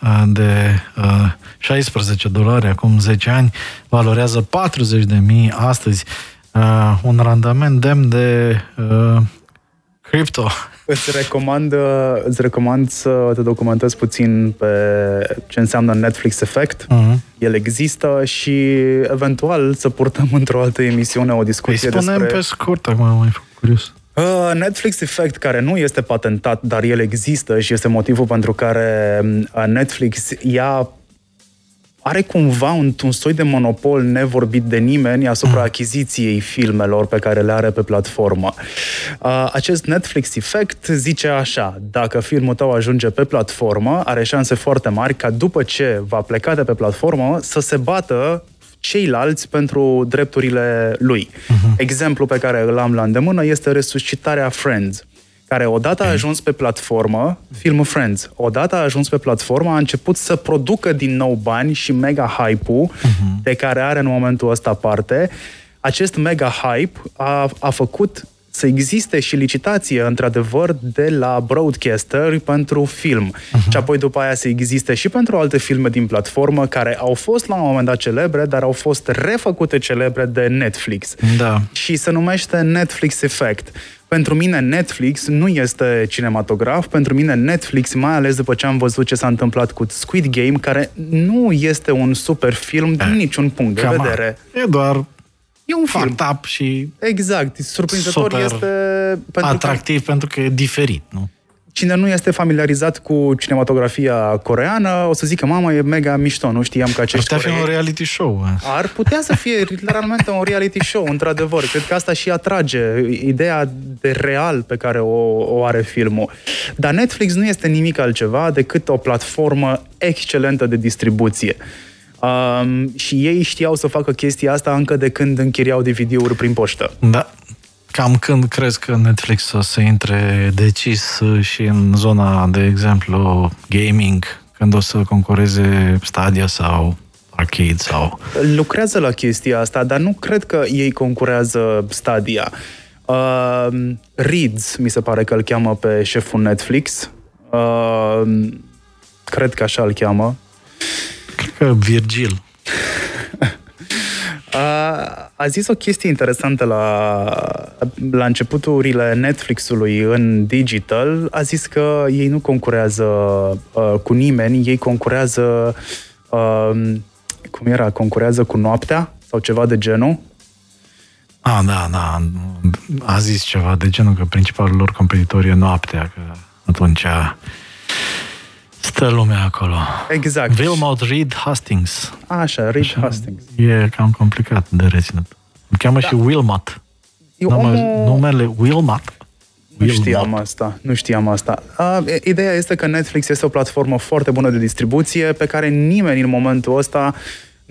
Speaker 1: uh de uh, 16 dolari acum 10 ani valorează 40 de mii astăzi. Uh, un randament demn de uh, cripto.
Speaker 2: Îți recomand, îți recomand să te documentezi puțin pe ce înseamnă Netflix Effect. Uh-huh. El există și eventual să purtăm într-o altă emisiune o discuție
Speaker 1: păi
Speaker 2: despre...
Speaker 1: pe scurt, acum am mai făcut curios.
Speaker 2: Uh, Netflix Effect, care nu este patentat, dar el există și este motivul pentru care uh, Netflix ia are cumva un, un soi de monopol nevorbit de nimeni asupra mm. achiziției filmelor pe care le are pe platformă. Uh, acest Netflix Effect zice așa, dacă filmul tău ajunge pe platformă, are șanse foarte mari ca după ce va pleca de pe platformă să se bată ceilalți pentru drepturile lui. Uh-huh. Exemplu pe care îl am la îndemână este resuscitarea Friends care odată a ajuns pe platformă, filmul Friends, odată a ajuns pe platformă, a început să producă din nou bani și mega hype-ul uh-huh. de care are în momentul ăsta parte. Acest mega hype a, a făcut să existe și licitație, într-adevăr, de la broadcaster pentru film. Uh-huh. Și apoi după aia să existe și pentru alte filme din platformă care au fost la un moment dat celebre, dar au fost refăcute celebre de Netflix.
Speaker 1: Da.
Speaker 2: Și se numește Netflix Effect. Pentru mine Netflix nu este cinematograf, pentru mine Netflix, mai ales după ce am văzut ce s-a întâmplat cu Squid Game, care nu este un super film din eh, niciun punct de vedere.
Speaker 1: E doar
Speaker 2: E un film.
Speaker 1: up și
Speaker 2: Exact. Surprinzător este...
Speaker 1: Pentru atractiv că... pentru că e diferit, nu?
Speaker 2: Cine nu este familiarizat cu cinematografia coreană, o să zică, mamă, e mega mișto, nu știam că acești
Speaker 1: Ar putea fi un reality show.
Speaker 2: Ar putea să fie literalmente un reality show, într-adevăr. Cred că asta și atrage ideea de real pe care o, o are filmul. Dar Netflix nu este nimic altceva decât o platformă excelentă de distribuție. Um, și ei știau să facă chestia asta încă de când închiriau DVD-uri prin poștă.
Speaker 1: Da. Cam când crezi că Netflix o să intre decis și în zona, de exemplu, gaming, când o să concureze Stadia sau Arcade sau...
Speaker 2: Lucrează la chestia asta, dar nu cred că ei concurează Stadia. Uh, Reeds, mi se pare că îl cheamă pe șeful Netflix. Uh, cred că așa îl cheamă.
Speaker 1: Cred că Virgil.
Speaker 2: A, a zis o chestie interesantă la, la începuturile Netflix-ului în digital. A zis că ei nu concurează uh, cu nimeni, ei concurează, uh, cum era, concurează cu noaptea sau ceva de genul.
Speaker 1: Ah, da, da. A zis ceva de genul că principalul lor competitor e noaptea, că atunci Stă lumea acolo.
Speaker 2: Exact.
Speaker 1: Wilmot Reed Hastings.
Speaker 2: Așa, Reed Așa, Hastings.
Speaker 1: E cam complicat de reținut. Îl cheamă da. și Wilmot. Numele, omul... Numele Wilmot.
Speaker 2: Nu știam asta, nu știam asta. A, ideea este că Netflix este o platformă foarte bună de distribuție pe care nimeni în momentul ăsta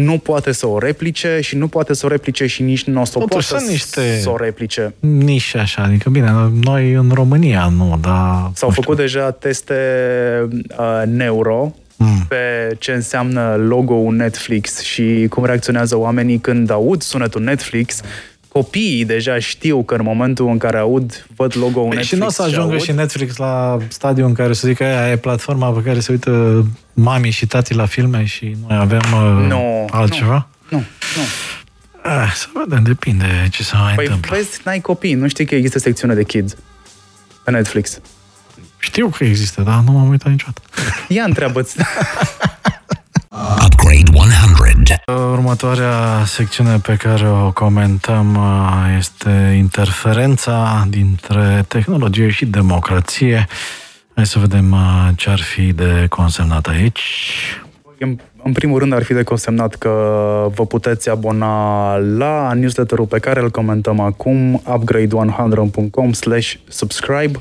Speaker 2: nu poate să o replice și nu poate să o replice și nici nu o să o poată niște să o replice.
Speaker 1: Nici așa, adică bine, noi în România nu, dar...
Speaker 2: S-au făcut deja teste uh, neuro mm. pe ce înseamnă logo-ul Netflix și cum reacționează oamenii când aud sunetul Netflix copiii deja știu că în momentul în care aud, văd logo-ul păi Netflix
Speaker 1: Și nu o să ajungă și, și Netflix la stadiu în care să zică aia e platforma pe care se uită mami și tati la filme și noi avem uh, no, altceva?
Speaker 2: Nu, nu. nu.
Speaker 1: Ah, să vedem, depinde ce se mai
Speaker 2: păi
Speaker 1: întâmplă.
Speaker 2: vezi, n-ai copii, nu știi că există secțiune de kids pe Netflix.
Speaker 1: Știu că există, dar nu m-am uitat niciodată.
Speaker 2: Ia întreabă-ți.
Speaker 1: Upgrade 100. Următoarea secțiune pe care o comentăm uh, este interferența dintre tehnologie și democrație. Hai să vedem uh, ce ar fi de consemnat aici.
Speaker 2: În primul rând ar fi de consemnat că vă puteți abona la newsletterul pe care îl comentăm acum, upgrade100.com slash subscribe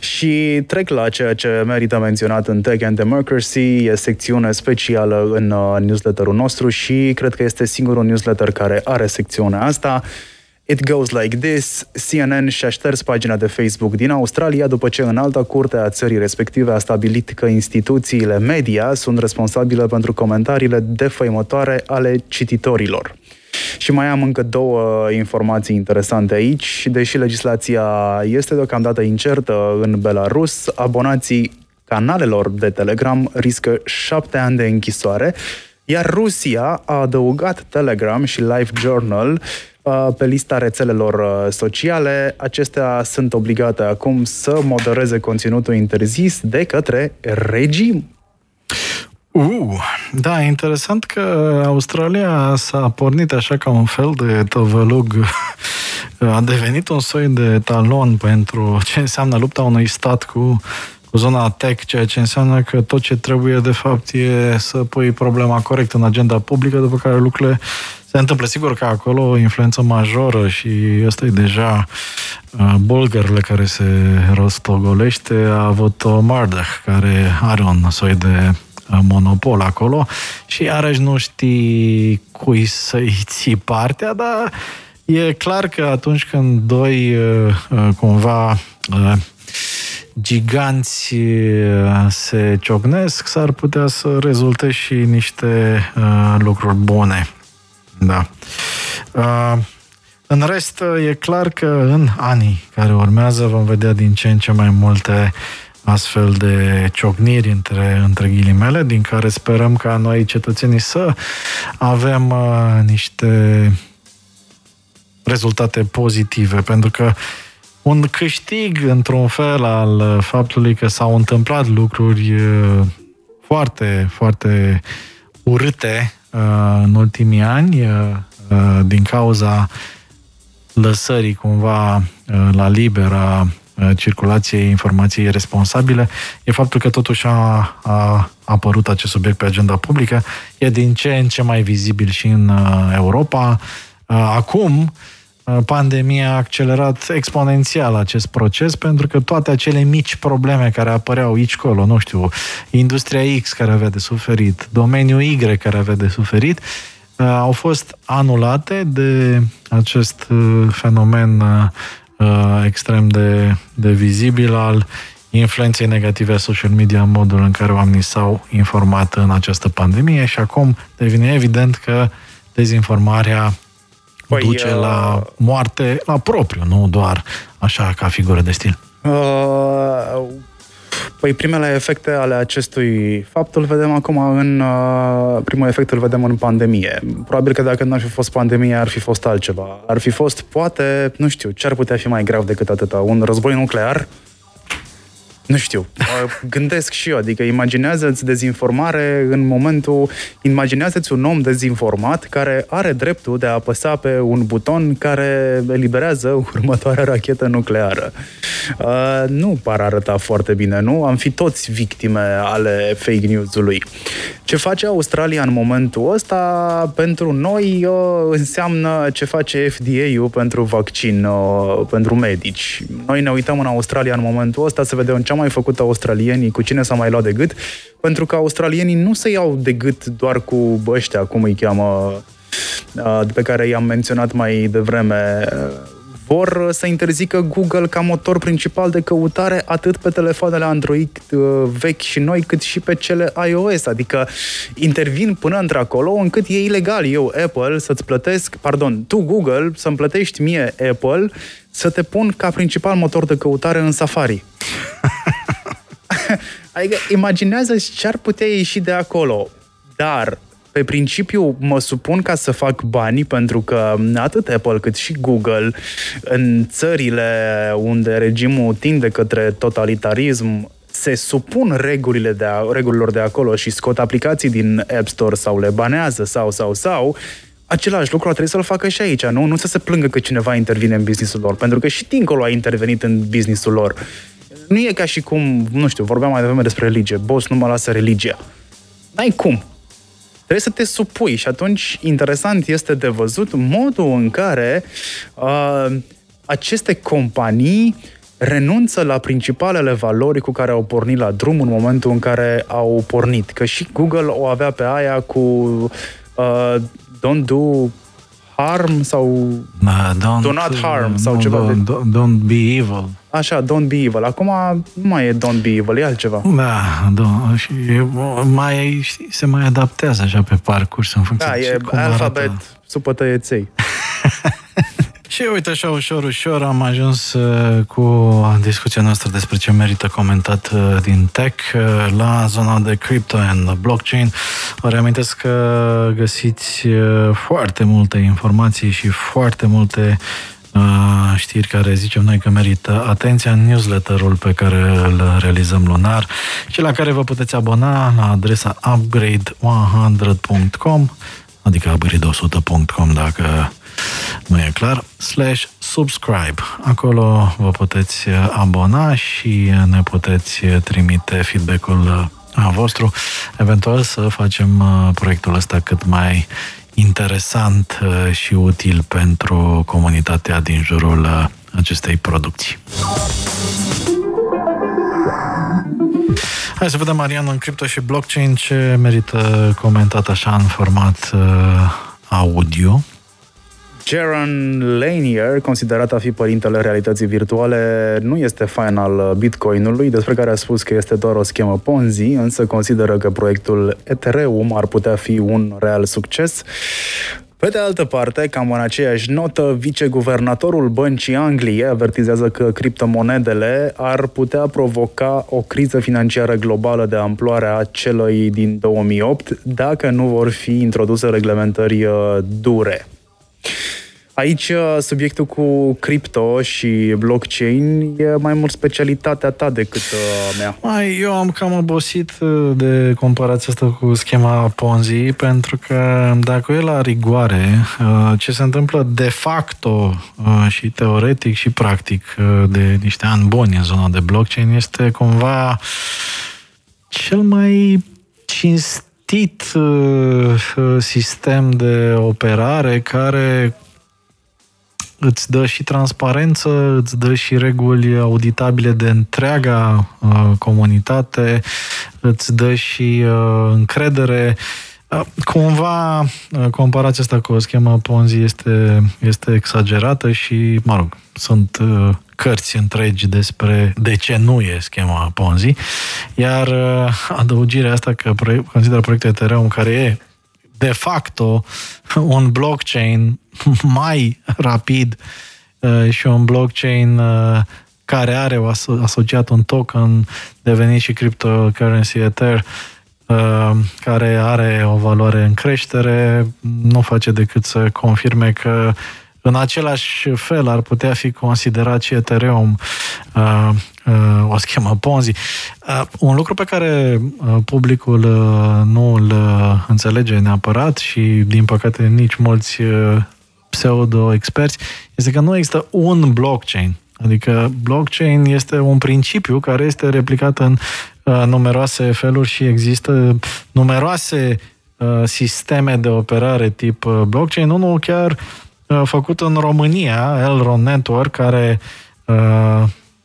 Speaker 2: și trec la ceea ce merită menționat în Tech and Democracy, e secțiune specială în uh, newsletterul nostru și cred că este singurul newsletter care are secțiunea asta. It goes like this. CNN și-a șters pagina de Facebook din Australia după ce în alta curte a țării respective a stabilit că instituțiile media sunt responsabile pentru comentariile defăimătoare ale cititorilor. Și mai am încă două informații interesante aici. Deși legislația este deocamdată incertă în Belarus, abonații canalelor de Telegram riscă șapte ani de închisoare, iar Rusia a adăugat Telegram și LiveJournal Uh, pe lista rețelelor uh, sociale. Acestea sunt obligate acum să modereze conținutul interzis de către regim.
Speaker 1: Uh, da, interesant că Australia s-a pornit așa ca un fel de tăvălug, a devenit un soi de talon pentru ce înseamnă lupta unui stat cu cu zona tech, ceea ce înseamnă că tot ce trebuie, de fapt, e să pui problema corect în agenda publică, după care lucrurile se întâmplă. Sigur că acolo o influență majoră și ăsta e deja uh, bulgările care se rostogolește, a avut o Mardach, care are un soi de uh, monopol acolo și iarăși nu știi cui să-i ții partea, dar e clar că atunci când doi uh, cumva giganți se ciocnesc, s-ar putea să rezulte și niște lucruri bune. Da. Uh, în rest, e clar că în anii care urmează vom vedea din ce în ce mai multe astfel de ciocniri între, între ghilimele, din care sperăm ca noi cetățenii să avem uh, niște rezultate pozitive, pentru că un câștig, într-un fel, al faptului că s-au întâmplat lucruri uh, foarte, foarte urâte Uh, în ultimii ani uh, uh, din cauza lăsării cumva la libera circulației informației responsabile, e faptul că totuși a, a apărut acest subiect pe agenda publică, e din ce în ce mai vizibil și în Europa. Acum, Uh, pandemia a accelerat exponențial acest proces pentru că toate acele mici probleme care apăreau aici colo, nu știu, industria X care avea de suferit, domeniul Y care avea de suferit, uh, au fost anulate de acest uh, fenomen extrem de, de vizibil al influenței negative a social media în modul în care oamenii s-au informat în această pandemie și acum devine evident că dezinformarea păi, duce uh... la moarte la propriu, nu doar așa ca figură de stil. Uh...
Speaker 2: Păi primele efecte ale acestui fapt îl vedem acum în... Uh, primul efect îl vedem în pandemie. Probabil că dacă nu ar fi fost pandemie, ar fi fost altceva. Ar fi fost, poate, nu știu, ce ar putea fi mai grav decât atâta? Un război nuclear? Uh, nu știu, gândesc și eu, adică imaginează-ți dezinformare în momentul, imaginează-ți un om dezinformat care are dreptul de a apăsa pe un buton care eliberează următoarea rachetă nucleară. Uh, nu par arăta foarte bine, nu? Am fi toți victime ale fake news-ului. Ce face Australia în momentul ăsta, pentru noi, uh, înseamnă ce face FDA-ul pentru vaccin, uh, pentru medici. Noi ne uităm în Australia în momentul ăsta să vedem ce mai făcut australienii, cu cine s-a mai luat de gât, pentru că australienii nu se iau de gât doar cu ăștia, cum îi cheamă, pe care i-am menționat mai devreme, vor să interzică Google ca motor principal de căutare atât pe telefoanele Android vechi și noi, cât și pe cele iOS. Adică intervin până într-acolo încât e ilegal eu, Apple, să-ți plătesc, pardon, tu, Google, să-mi plătești mie, Apple, să te pun ca principal motor de căutare în Safari. adică imaginează ce ar putea ieși de acolo. Dar pe principiu mă supun ca să fac bani pentru că atât Apple cât și Google în țările unde regimul tinde către totalitarism se supun regulile de a, regulilor de acolo și scot aplicații din App Store sau le banează sau sau sau același lucru ar trebui să-l facă și aici, nu? Nu să se plângă că cineva intervine în businessul lor, pentru că și dincolo a intervenit în businessul lor. Nu e ca și cum, nu știu, vorbeam mai devreme despre religie. Boss nu mă lasă religia. N-ai cum. Trebuie să te supui și atunci interesant este de văzut modul în care uh, aceste companii renunță la principalele valori cu care au pornit la drum în momentul în care au pornit. Că și Google o avea pe aia cu uh, don't do harm sau
Speaker 1: uh, don't,
Speaker 2: do not harm uh,
Speaker 1: sau
Speaker 2: no, ceva
Speaker 1: don't,
Speaker 2: de...
Speaker 1: don't be evil.
Speaker 2: Așa, don't be evil. Acum nu mai e don't be evil, e altceva.
Speaker 1: Da, da și mai, știi, se mai adaptează așa pe parcurs în funcție
Speaker 2: da,
Speaker 1: de
Speaker 2: e
Speaker 1: cum
Speaker 2: alfabet,
Speaker 1: arată.
Speaker 2: supă tăieței.
Speaker 1: Și uite așa, ușor, ușor am ajuns uh, cu discuția noastră despre ce merită comentat uh, din tech uh, la zona de crypto and blockchain. Vă reamintesc că găsiți foarte multe informații și foarte multe știri care zicem noi că merită atenția în newsletterul pe care îl realizăm lunar și la care vă puteți abona la adresa upgrade100.com adică upgrade100.com dacă nu e clar, slash subscribe. Acolo vă puteți abona și ne puteți trimite feedback-ul vostru, eventual să facem proiectul ăsta cât mai interesant și util pentru comunitatea din jurul acestei producții. Hai să vedem, Marian, în cripto și blockchain ce merită comentat așa în format uh, audio.
Speaker 2: Jaron Lanier, considerat a fi părintele realității virtuale, nu este fan al Bitcoinului, despre care a spus că este doar o schemă Ponzi, însă consideră că proiectul Ethereum ar putea fi un real succes. Pe de altă parte, cam în aceeași notă, viceguvernatorul Băncii Angliei avertizează că criptomonedele ar putea provoca o criză financiară globală de amploare a celui din 2008 dacă nu vor fi introduse reglementări uh, dure. Aici uh, subiectul cu cripto și blockchain e mai mult specialitatea ta decât a uh, mea.
Speaker 1: Mai, eu am cam obosit uh, de comparația asta cu schema Ponzi, pentru că dacă e la rigoare, ce se întâmplă de facto și teoretic și practic de niște ani buni în zona de blockchain este cumva cel mai cinstit sistem de operare care îți dă și transparență, îți dă și reguli auditabile de întreaga uh, comunitate, îți dă și uh, încredere. Uh, cumva, uh, comparația asta cu o schemă Ponzi este, este exagerată și, mă rog, sunt uh, cărți întregi despre de ce nu e schema Ponzi, iar uh, adăugirea asta că proiect, consideră proiectul Ethereum care e de facto un blockchain mai rapid uh, și un blockchain uh, care are asociat un token devenit și cryptocurrency Ether uh, care are o valoare în creștere, nu face decât să confirme că în același fel ar putea fi considerat și Ethereum uh, uh, o schemă Ponzi. Uh, un lucru pe care uh, publicul uh, nu îl uh, înțelege neapărat și, din păcate, nici mulți uh, pseudo-experți, este că nu există un blockchain. Adică blockchain este un principiu care este replicat în uh, numeroase feluri și există numeroase uh, sisteme de operare tip uh, blockchain. Unul chiar uh, Uh, făcut în România, Elron Network, care uh,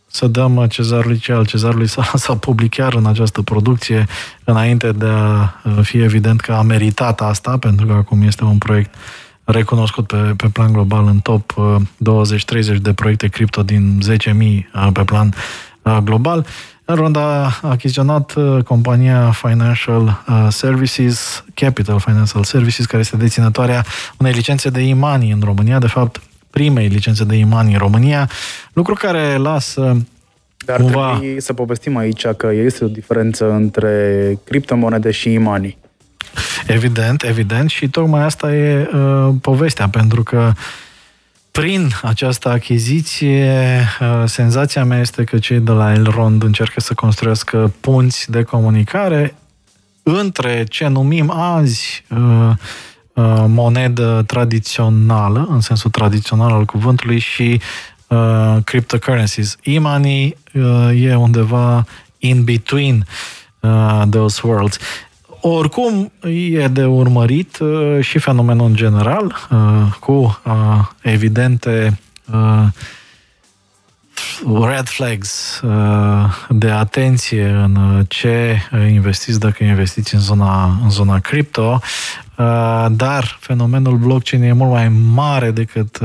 Speaker 1: să dăm cezarului ce al cezarului s-a, s-a publicat în această producție înainte de a uh, fi evident că a meritat asta, pentru că acum este un proiect recunoscut pe, pe plan global în top 20-30 de proiecte cripto din 10.000 pe plan global. Elrond a achiziționat uh, compania Financial uh, Services, Capital Financial Services, care este deținătoarea unei licențe de e-money în România, de fapt primei licențe de e-money în România, lucru care lasă
Speaker 2: dar cumva... trebuie să povestim aici că este o diferență între criptomonede și e-money.
Speaker 1: Evident, evident și tocmai asta e uh, povestea, pentru că uh, prin această achiziție, uh, senzația mea este că cei de la Elrond încearcă să construiască punți de comunicare între ce numim azi uh, uh, monedă tradițională, în sensul tradițional al cuvântului, și cryptocurrencies. E-money e undeva in between those worlds. Oricum, e de urmărit uh, și fenomenul în general, uh, cu uh, evidente red flags de atenție în ce investiți dacă investiți în zona, în zona cripto, dar fenomenul blockchain e mult mai mare decât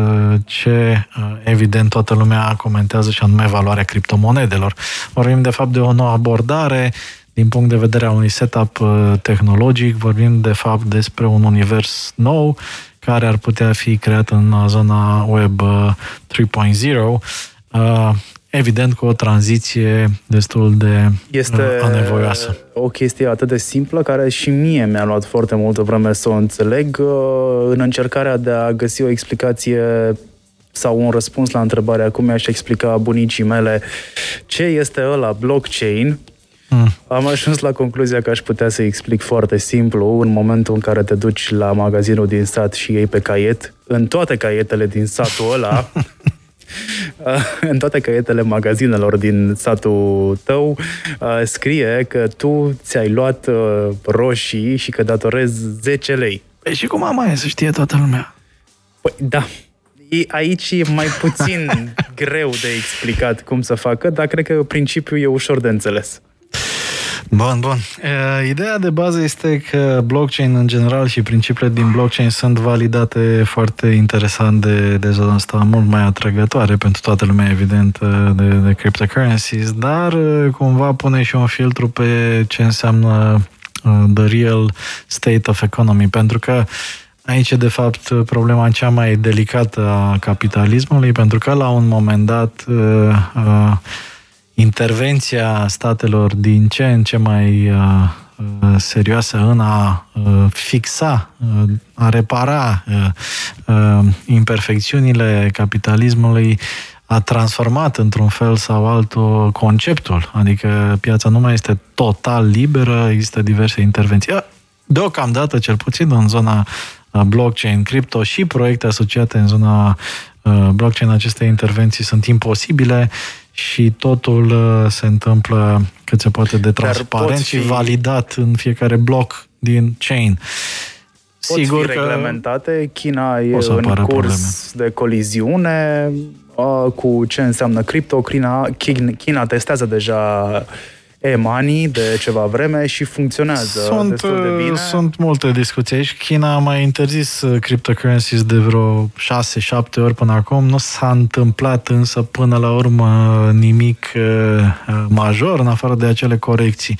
Speaker 1: ce evident toată lumea comentează și anume valoarea criptomonedelor. Vorbim de fapt de o nouă abordare din punct de vedere al unui setup uh, tehnologic, vorbim de fapt despre un univers nou care ar putea fi creat în zona Web 3.0, uh, evident cu o tranziție destul de
Speaker 2: este
Speaker 1: anevoioasă.
Speaker 2: o chestie atât de simplă care și mie mi-a luat foarte multă vreme să o înțeleg uh, în încercarea de a găsi o explicație sau un răspuns la întrebarea cum mi-aș explica bunicii mele ce este ăla blockchain Mm. Am ajuns la concluzia că aș putea să explic foarte simplu în momentul în care te duci la magazinul din sat și iei pe caiet, în toate caietele din satul ăla, în toate caietele magazinelor din satul tău uh, scrie că tu ți-ai luat uh, roșii și că datorezi 10 lei.
Speaker 1: Păi și cum am mai să știe toată lumea?
Speaker 2: Păi da, aici e mai puțin greu de explicat cum să facă, dar cred că principiul e ușor de înțeles.
Speaker 1: Bun, bun. Ideea de bază este că blockchain în general și principiile din blockchain sunt validate foarte interesant de, de zona asta, mult mai atrăgătoare pentru toată lumea, evident, de, de cryptocurrencies, dar cumva pune și un filtru pe ce înseamnă the real state of economy, pentru că Aici e, de fapt, problema cea mai delicată a capitalismului, pentru că, la un moment dat, intervenția statelor din ce în ce mai uh, uh, serioasă în a uh, fixa, a repara imperfecțiunile capitalismului a transformat într-un fel sau altul conceptul. Adică piața nu mai este total liberă, există diverse intervenții. Deocamdată, cel puțin în zona blockchain, cripto și proiecte asociate în zona blockchain, aceste intervenții sunt imposibile și totul uh, se întâmplă cât se poate de transparent fi... și validat în fiecare bloc din chain.
Speaker 2: Pot Sigur fi reglementate. China e în curs probleme. de coliziune uh, cu ce înseamnă cripto. China, China testează deja e-money de ceva vreme și funcționează sunt, destul de bine.
Speaker 1: Sunt multe discuții aici. China a mai interzis uh, cryptocurrencies de vreo 6-7 ori până acum. Nu s-a întâmplat însă până la urmă nimic uh, uh, major în afară de acele corecții.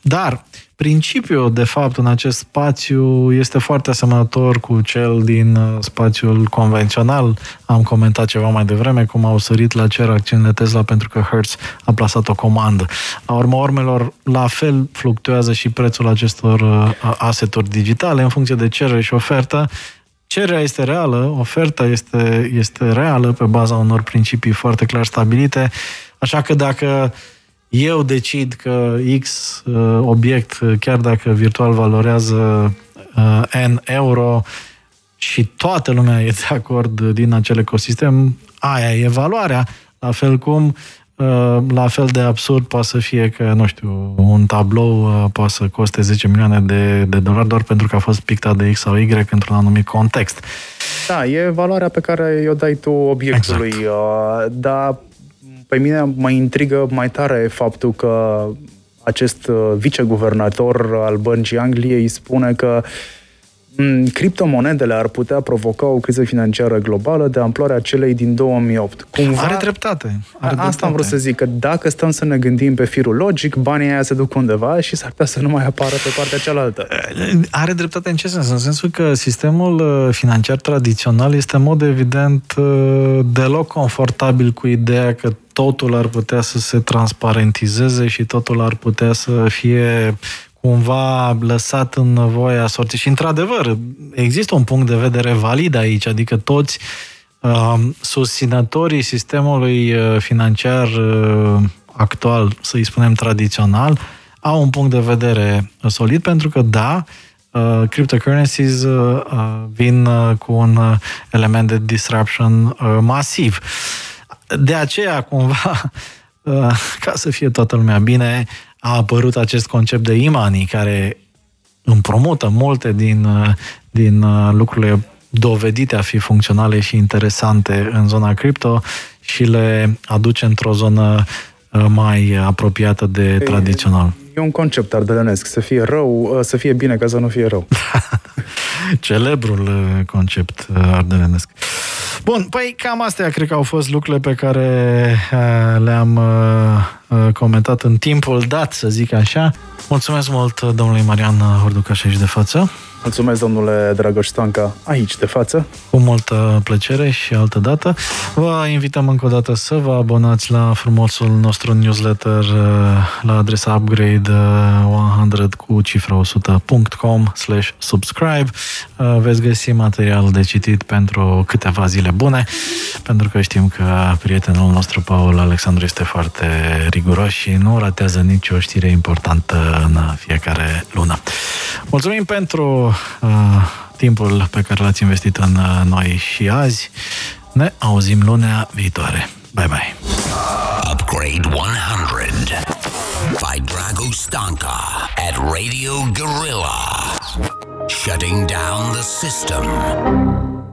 Speaker 1: Dar Principiul, de fapt, în acest spațiu este foarte asemănător cu cel din uh, spațiul convențional. Am comentat ceva mai devreme cum au sărit la cer acțiunile Tesla pentru că Hertz a plasat o comandă. La urma urmelor, la fel fluctuează și prețul acestor uh, aseturi digitale în funcție de cerere și ofertă. Cererea este reală, oferta este, este reală pe baza unor principii foarte clar stabilite, așa că dacă eu decid că X uh, obiect, uh, chiar dacă virtual valorează uh, N euro și toată lumea e de acord din acel ecosistem, aia e valoarea, la fel cum la fel de absurd poate să fie că, nu știu, un tablou poate să coste 10 milioane de, de dolari doar pentru că a fost pictat de X sau Y într-un anumit context.
Speaker 2: Da, e valoarea pe care o dai tu obiectului, exact. dar pe mine mă intrigă mai tare faptul că acest uh, viceguvernator al Băncii Angliei spune că mm, criptomonedele ar putea provoca o criză financiară globală de amploarea celei din 2008.
Speaker 1: Cumva, are dreptate. Are
Speaker 2: asta
Speaker 1: dreptate.
Speaker 2: am vrut să zic, că dacă stăm să ne gândim pe firul logic, banii aia se duc undeva și s-ar putea să nu mai apară pe partea cealaltă.
Speaker 1: Are dreptate în ce sens? În sensul că sistemul uh, financiar tradițional este în mod evident uh, deloc confortabil cu ideea că totul ar putea să se transparentizeze și totul ar putea să fie cumva lăsat în voia sorții. Și, într-adevăr, există un punct de vedere valid aici, adică toți uh, susținătorii sistemului uh, financiar uh, actual, să-i spunem tradițional, au un punct de vedere solid, pentru că, da, uh, cryptocurrencies uh, uh vin uh, cu un uh, element de disruption uh, masiv. De aceea, cumva, ca să fie toată lumea bine, a apărut acest concept de imani care împromută multe din, din lucrurile dovedite a fi funcționale și interesante în zona cripto și le aduce într-o zonă mai apropiată de e, tradițional.
Speaker 2: E un concept ardelenesc, să fie rău, să fie bine ca să nu fie rău.
Speaker 1: Celebrul concept ardelenesc. Bun, păi cam astea cred că au fost lucrurile pe care uh, le-am uh, uh, comentat în timpul dat, să zic așa. Mulțumesc mult domnului Marian Horducaș aici de față.
Speaker 2: Mulțumesc, domnule Dragoș Stanca, aici de față.
Speaker 1: Cu multă plăcere și altă dată. Vă invităm încă o dată să vă abonați la frumosul nostru newsletter la adresa upgrade 100 cu cifra 100.com slash subscribe. Veți găsi material de citit pentru câteva zile bune, pentru că știm că prietenul nostru, Paul Alexandru, este foarte riguros riguroși și nu ratează nicio știre importantă în fiecare lună. Mulțumim pentru uh, timpul pe care l-ați investit în uh, noi și azi. Ne auzim lunea viitoare. Bye bye. Upgrade 100 by Drago Stanka at Radio Gorilla. Shutting down the system.